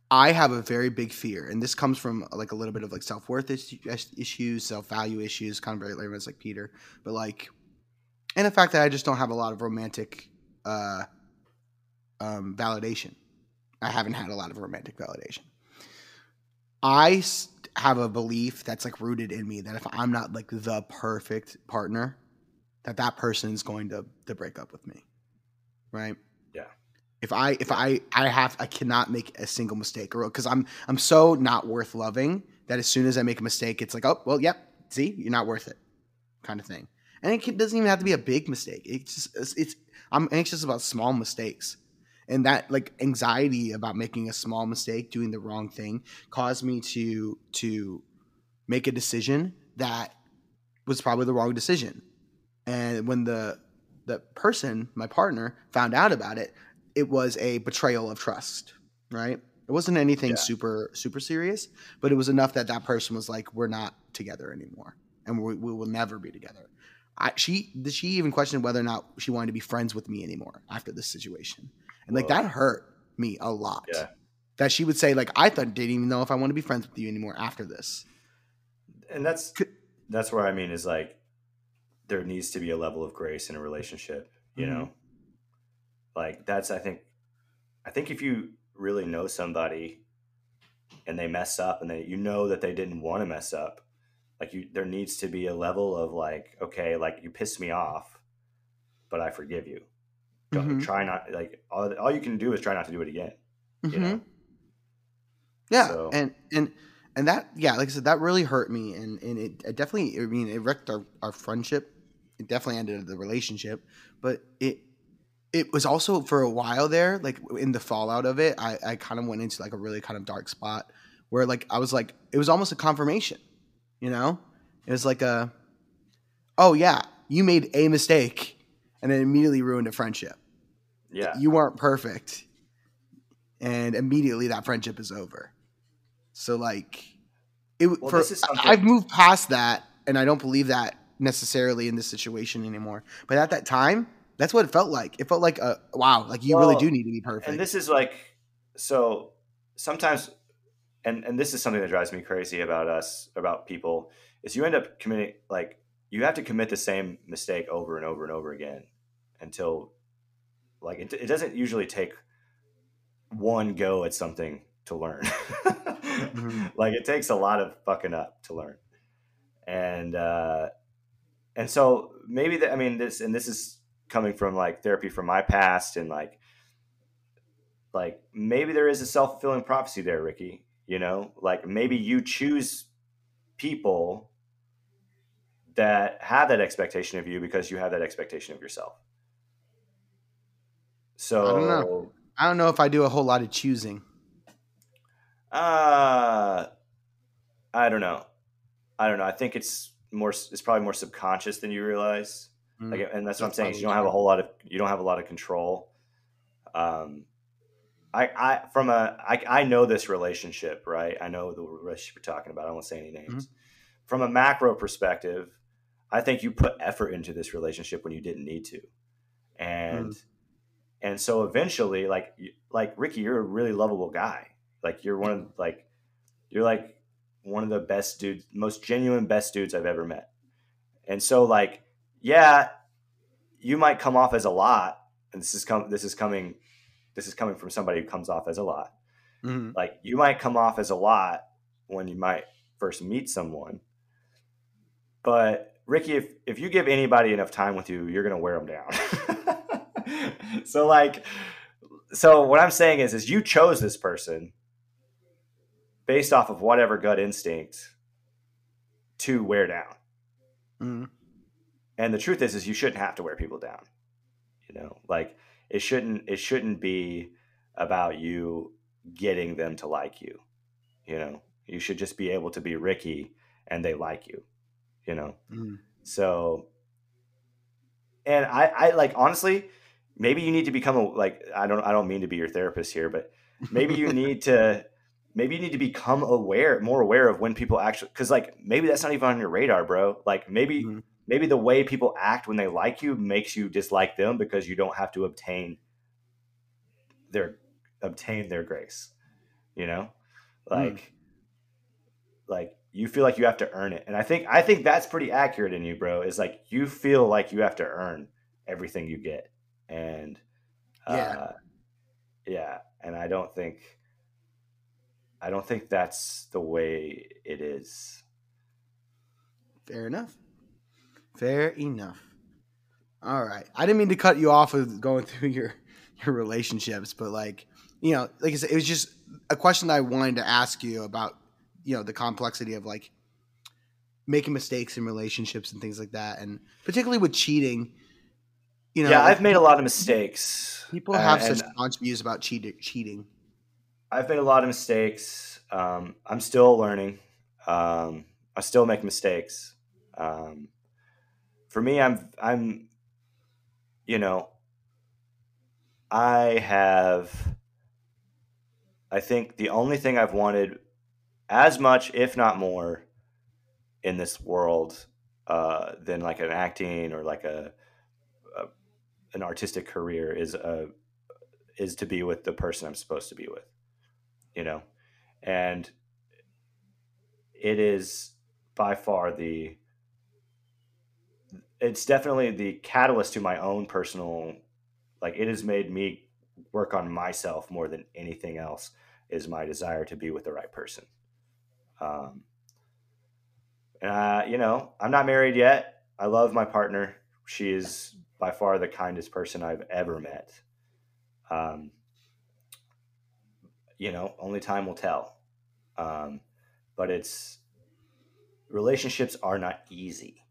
I have a very big fear, and this comes from like a little bit of like self worth issues, self value issues, kind of very like, like Peter, but like, and the fact that I just don't have a lot of romantic uh, um, validation. I haven't had a lot of romantic validation. I have a belief that's like rooted in me that if I'm not like the perfect partner, that that person is going to to break up with me, right? Yeah. If I if I I have I cannot make a single mistake or because I'm I'm so not worth loving that as soon as I make a mistake, it's like oh well yep see you're not worth it kind of thing. And it doesn't even have to be a big mistake. It's just it's, it's I'm anxious about small mistakes. And that like anxiety about making a small mistake, doing the wrong thing, caused me to to make a decision that was probably the wrong decision. And when the the person, my partner, found out about it, it was a betrayal of trust, right? It wasn't anything Yeah. super super serious, but it was enough that that person was like, "We're not together anymore, and we, we will never be together." I, she she even questioned whether or not she wanted to be friends with me anymore after this situation, and like Whoa. that hurt me a lot. Yeah. That she would say like, "I thought didn't even know if I want to be friends with you anymore after this." and that's Could- that's where I mean is like there needs to be a level of grace in a relationship, you Mhm. know. Like that's I think I think if you really know somebody and they mess up and they you know that they didn't want to mess up, like you there needs to be a level of like okay, like you pissed me off, but I forgive you. Mhm. try not like all, all you can do is try not to do it again. You know? Yeah, So- and and and that yeah, like I said, that really hurt me, and and it, it definitely, I mean, it wrecked our, our friendship. It definitely ended the relationship, but it it was also for a while there, like in the fallout of it, I I kind of went into like a really kind of dark spot where like I was like it was almost a confirmation, you know, it was like a oh yeah, you made a mistake, and it immediately ruined a friendship Yeah. you weren't perfect. And immediately that friendship is over. So like it Well, for, i've moved past that and i don't believe that necessarily in this situation anymore. But at that time that's what it felt like. It felt like a wow like you really do need to be perfect. and this is like so sometimes and and this is something that drives me crazy about us about people is you end up committing like you have to commit the same mistake over and over and over again until like it, it doesn't usually take one go at something to learn. Mhm. [LAUGHS] like it takes a lot of fucking up to learn. And uh and so maybe that i mean this and this is coming from like therapy from my past and like like maybe there is a self-fulfilling prophecy there ricky you know? Like maybe you choose people that have that expectation of you because you have that expectation of yourself so I don't know. i don't know if i do a whole lot of choosing. Uh i don't know. I don't know. I think it's more it's probably more subconscious than you realize. Mm. like and that's what i'm saying is you don't have a whole lot of you don't have a lot of control. Um i i from a i, I know this relationship right? I know the relationship you're talking about. I won't say any names. Mm-hmm. from a macro perspective i think you put effort into this relationship when you didn't need to. And Mm. And so eventually like like ricky you're a really lovable guy like you're one of like you're like one of the best dudes most genuine best dudes i've ever met and so like yeah you might come off as a lot and this is come this is coming this is coming from somebody who comes off as a lot Mhm. like you might come off as a lot when you might first meet someone. But Ricky, if if you give anybody enough time with you, you're gonna wear them down. [LAUGHS] [LAUGHS] so like, so what I'm saying is, is you chose this person based off of whatever gut instinct to wear down. Mm-hmm. And the truth is, is you shouldn't have to wear people down. You know, like it shouldn't it shouldn't be about you getting them to like you. You know, you should just be able to be Ricky and they like you. You know, Mm-hmm. so. And I, I like honestly, maybe you need to become a like I don't I don't mean to be your therapist here, but maybe you need to [LAUGHS] maybe you need to become aware more aware of when people actually because like maybe that's not even on your radar bro. Like maybe Mhm. maybe the way people act when they like you makes you dislike them because you don't have to obtain their obtain their grace you know? Like like you feel like you have to earn it. And i think i think that's pretty accurate in you bro is like you feel like you have to earn everything you get and Yeah. uh, yeah and i don't think i don't think that's the way it is Fair enough. Fair enough. All right. I didn't mean to cut you off with going [LAUGHS] through your your relationships, but like, you know, like I said, it was just a question that I wanted to ask you about, you know, the complexity of like making mistakes in relationships and things like that, and particularly with cheating. You know, yeah i've made a lot of mistakes people uh, have such staunch views about cheat- cheating. I've made a lot of mistakes. Um, I'm still learning. Um, I still make mistakes. Um, for me, I'm I'm, you know, I have. I think the only thing I've wanted as much, if not more, in this world uh, than like an acting or like a an artistic career is a is to be with the person I'm supposed to be with you know? And it is by far the it's definitely the catalyst to my own personal like it has made me work on myself more than anything else is my desire to be with the right person. Um and uh, you know i'm not married yet. I love my partner. She is by far the kindest person i've ever met um you know, only time will tell. Um, but it's relationships are not easy.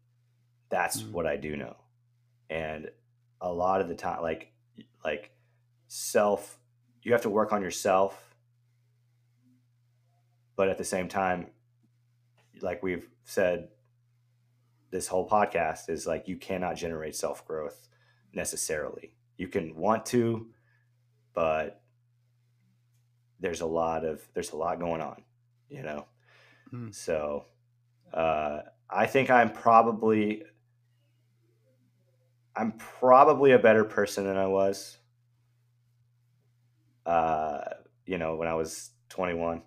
That's Mm. what I do know. And a lot of the time, like, like self, you have to work on yourself. But at the same time, like we've said, this whole podcast is like you cannot generate self growth necessarily. You can want to, but there's a lot of there's a lot going on, you know. Hmm. So uh, I think I'm probably I'm probably a better person than I was. Uh, you know, when I was 21.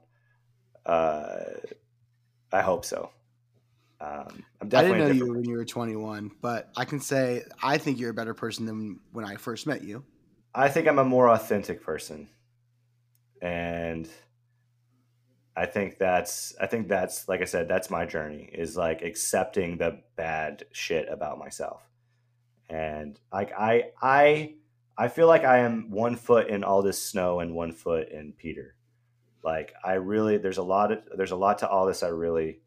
Uh, I hope so. Um, I'm I didn't know you when you were 21, but I can say I think you're a better person than when I first met you. I think I'm a more authentic person. And I think that's I think that's like I said, that's my journey is like accepting the bad shit about myself. And like I I I feel like I am one foot in Aldous Snow and one foot in Peter. Like I really there's a lot of there's a lot to Aldous I really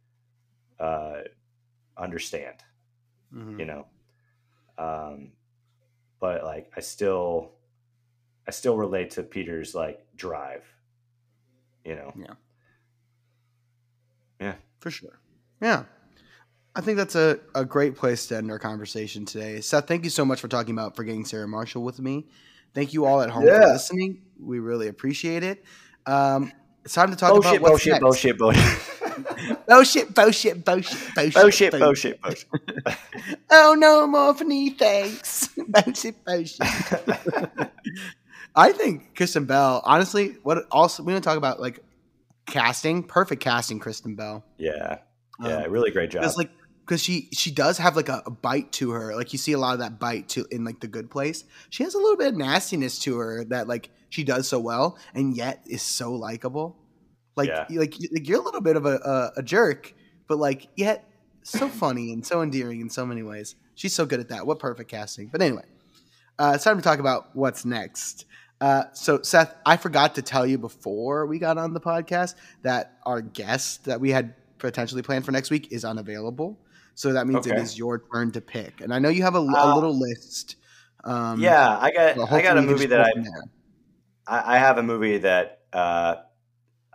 uh understand Mhm. you know um but like i still i still relate to peter's like drive you know Yeah. Yeah. For sure. Yeah. I think that's a, a great place to end our conversation today. Seth, thank you so much for talking about Forgetting Sarah Marshall with me. Thank you all at home Yeah. for listening. We really appreciate it. Um, it's time to talk bullshit about what's bullshit, next. bullshit bullshit [LAUGHS] bullshit, bullshit, bullshit, bullshit, bullshit bullshit. bullshit [LAUGHS] Oh, no more for me, thanks. [LAUGHS] bullshit, bullshit. [LAUGHS] I think Kristen Bell, honestly, what also we don't talk about like casting, perfect casting, Kristen Bell. yeah. Yeah Um, really great job. because like because she she does have like a, a bite to her. Like you see a lot of that bite to in like the good place. She has a little bit of nastiness to her that like she does so well and yet is so likable Like, Yeah. like, like you're a little bit of a, a, a jerk, but like yet so [LAUGHS] funny and so endearing in so many ways. She's so good at that. What perfect casting. But anyway, uh, it's time to talk about what's next. Uh, so Seth, I forgot to tell you before we got on the podcast that our guest that we had potentially planned for next week is unavailable. So that means it Okay. is your turn to pick, and I know you have a, a Uh, little list. Um, yeah, I got I got a movie that I. I, I have a movie that uh,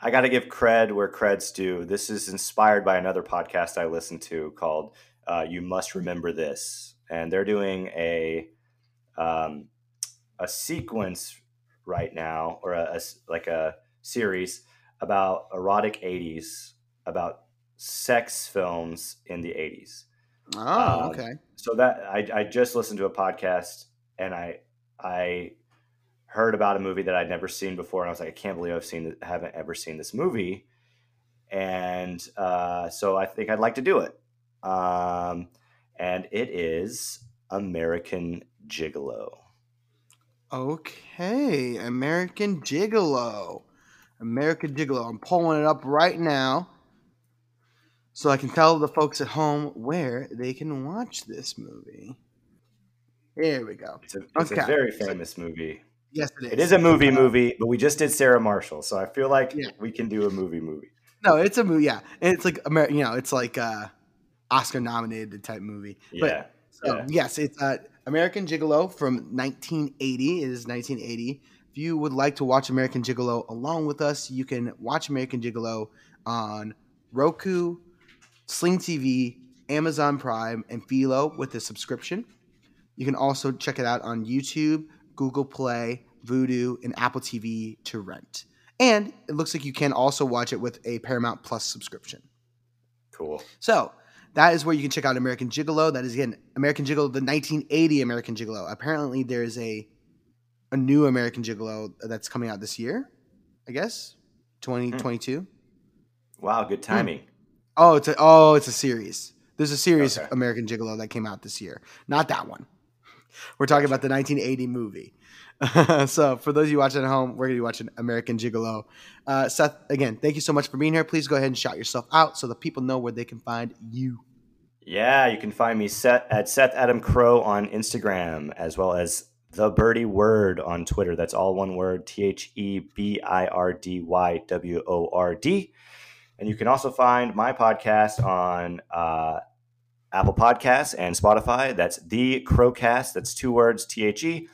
I got to give cred where cred's due. This is inspired by another podcast I listen to called uh, "You Must Remember This," and they're doing a um, a sequence right now, or a, a like a series about erotic '80s, about sex films in the '80s Oh, uh, okay. so that I, I just listened to a podcast and I I heard about a movie that I'd never seen before and I was like I can't believe I've seen haven't ever seen this movie and uh, so I think I'd like to do it um, and it is American Gigolo Okay, American Gigolo. American Gigolo. I'm pulling it up right now so I can tell the folks at home where they can watch this movie. Here we go. it's a, it's Okay. a very famous movie Yes, it is. it is a movie movie but we just did Sarah Marshall so I feel like Yeah. we can do a movie movie No, it's a movie. Yeah, and it's like you know, it's like uh, Oscar nominated type movie. But yeah So Yeah. yes, it's uh, American Gigolo from 1980. It is 1980. If you would like to watch American Gigolo along with us, you can watch American Gigolo on Roku, Sling TV, Amazon Prime, and Philo with a subscription. You can also check it out on YouTube, Google Play, Vudu, and Apple TV to rent. And it looks like you can also watch it with a Paramount Plus subscription. cool So that is where you can check out American Gigolo. That is again American Gigolo, the 1980 American Gigolo. Apparently, there is a a new American Gigolo that's coming out this year. I guess 2022. Hmm. wow good hmm. timing Oh, it's a oh, it's a series. There's a series Okay. American Gigolo that came out this year. Not that one. We're talking about the 1980 movie. [LAUGHS] so for those of you watching at home, we're gonna be watching American Gigolo. Uh, Seth, again, thank you so much for being here. Please go ahead and shout yourself out so the people know where they can find you. Yeah, you can find me at Seth Adam Crowe on Instagram, as well as the Birdy Word on Twitter. That's all one word: T H E B I R D Y W O R D. And you can also find my podcast on uh, Apple Podcasts and Spotify. That's the Crowecast. That's two words: T H E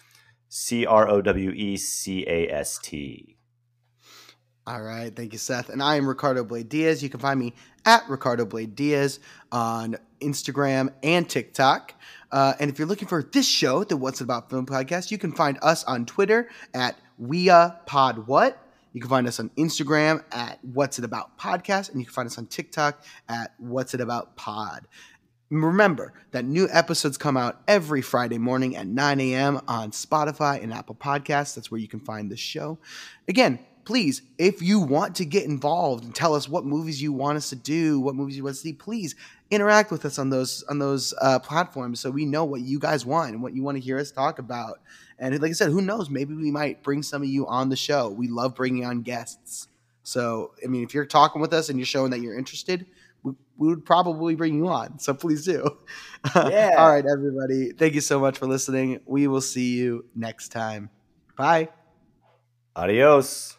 C R O W E C A S T. All right, thank you, Seth. And I am Ricardo Blayde Diaz. You can find me at Ricardo Blayde Diaz on Instagram and TikTok. Uh, and if you're looking for this show, the What's It About Film podcast, you can find us on Twitter at WIA Pod What. You can find us on Instagram at What's It About Podcast, and you can find us on TikTok at What's It About Pod. Remember that new episodes come out every Friday morning at 9 a.m. on Spotify and Apple Podcasts. That's where you can find this show. Again, please, if you want to get involved and tell us what movies you want us to do, what movies you want to see, please interact with us on those on those uh, platforms so we know what you guys want and what you want to hear us talk about. And like I said, who knows? Maybe we might bring some of you on the show. We love bringing on guests. So, I mean, if you're talking with us and you're showing that you're interested, we would probably bring you on. So please do. [LAUGHS] Yeah. All right, everybody. Thank you so much for listening. We will see you next time. Bye. Adios.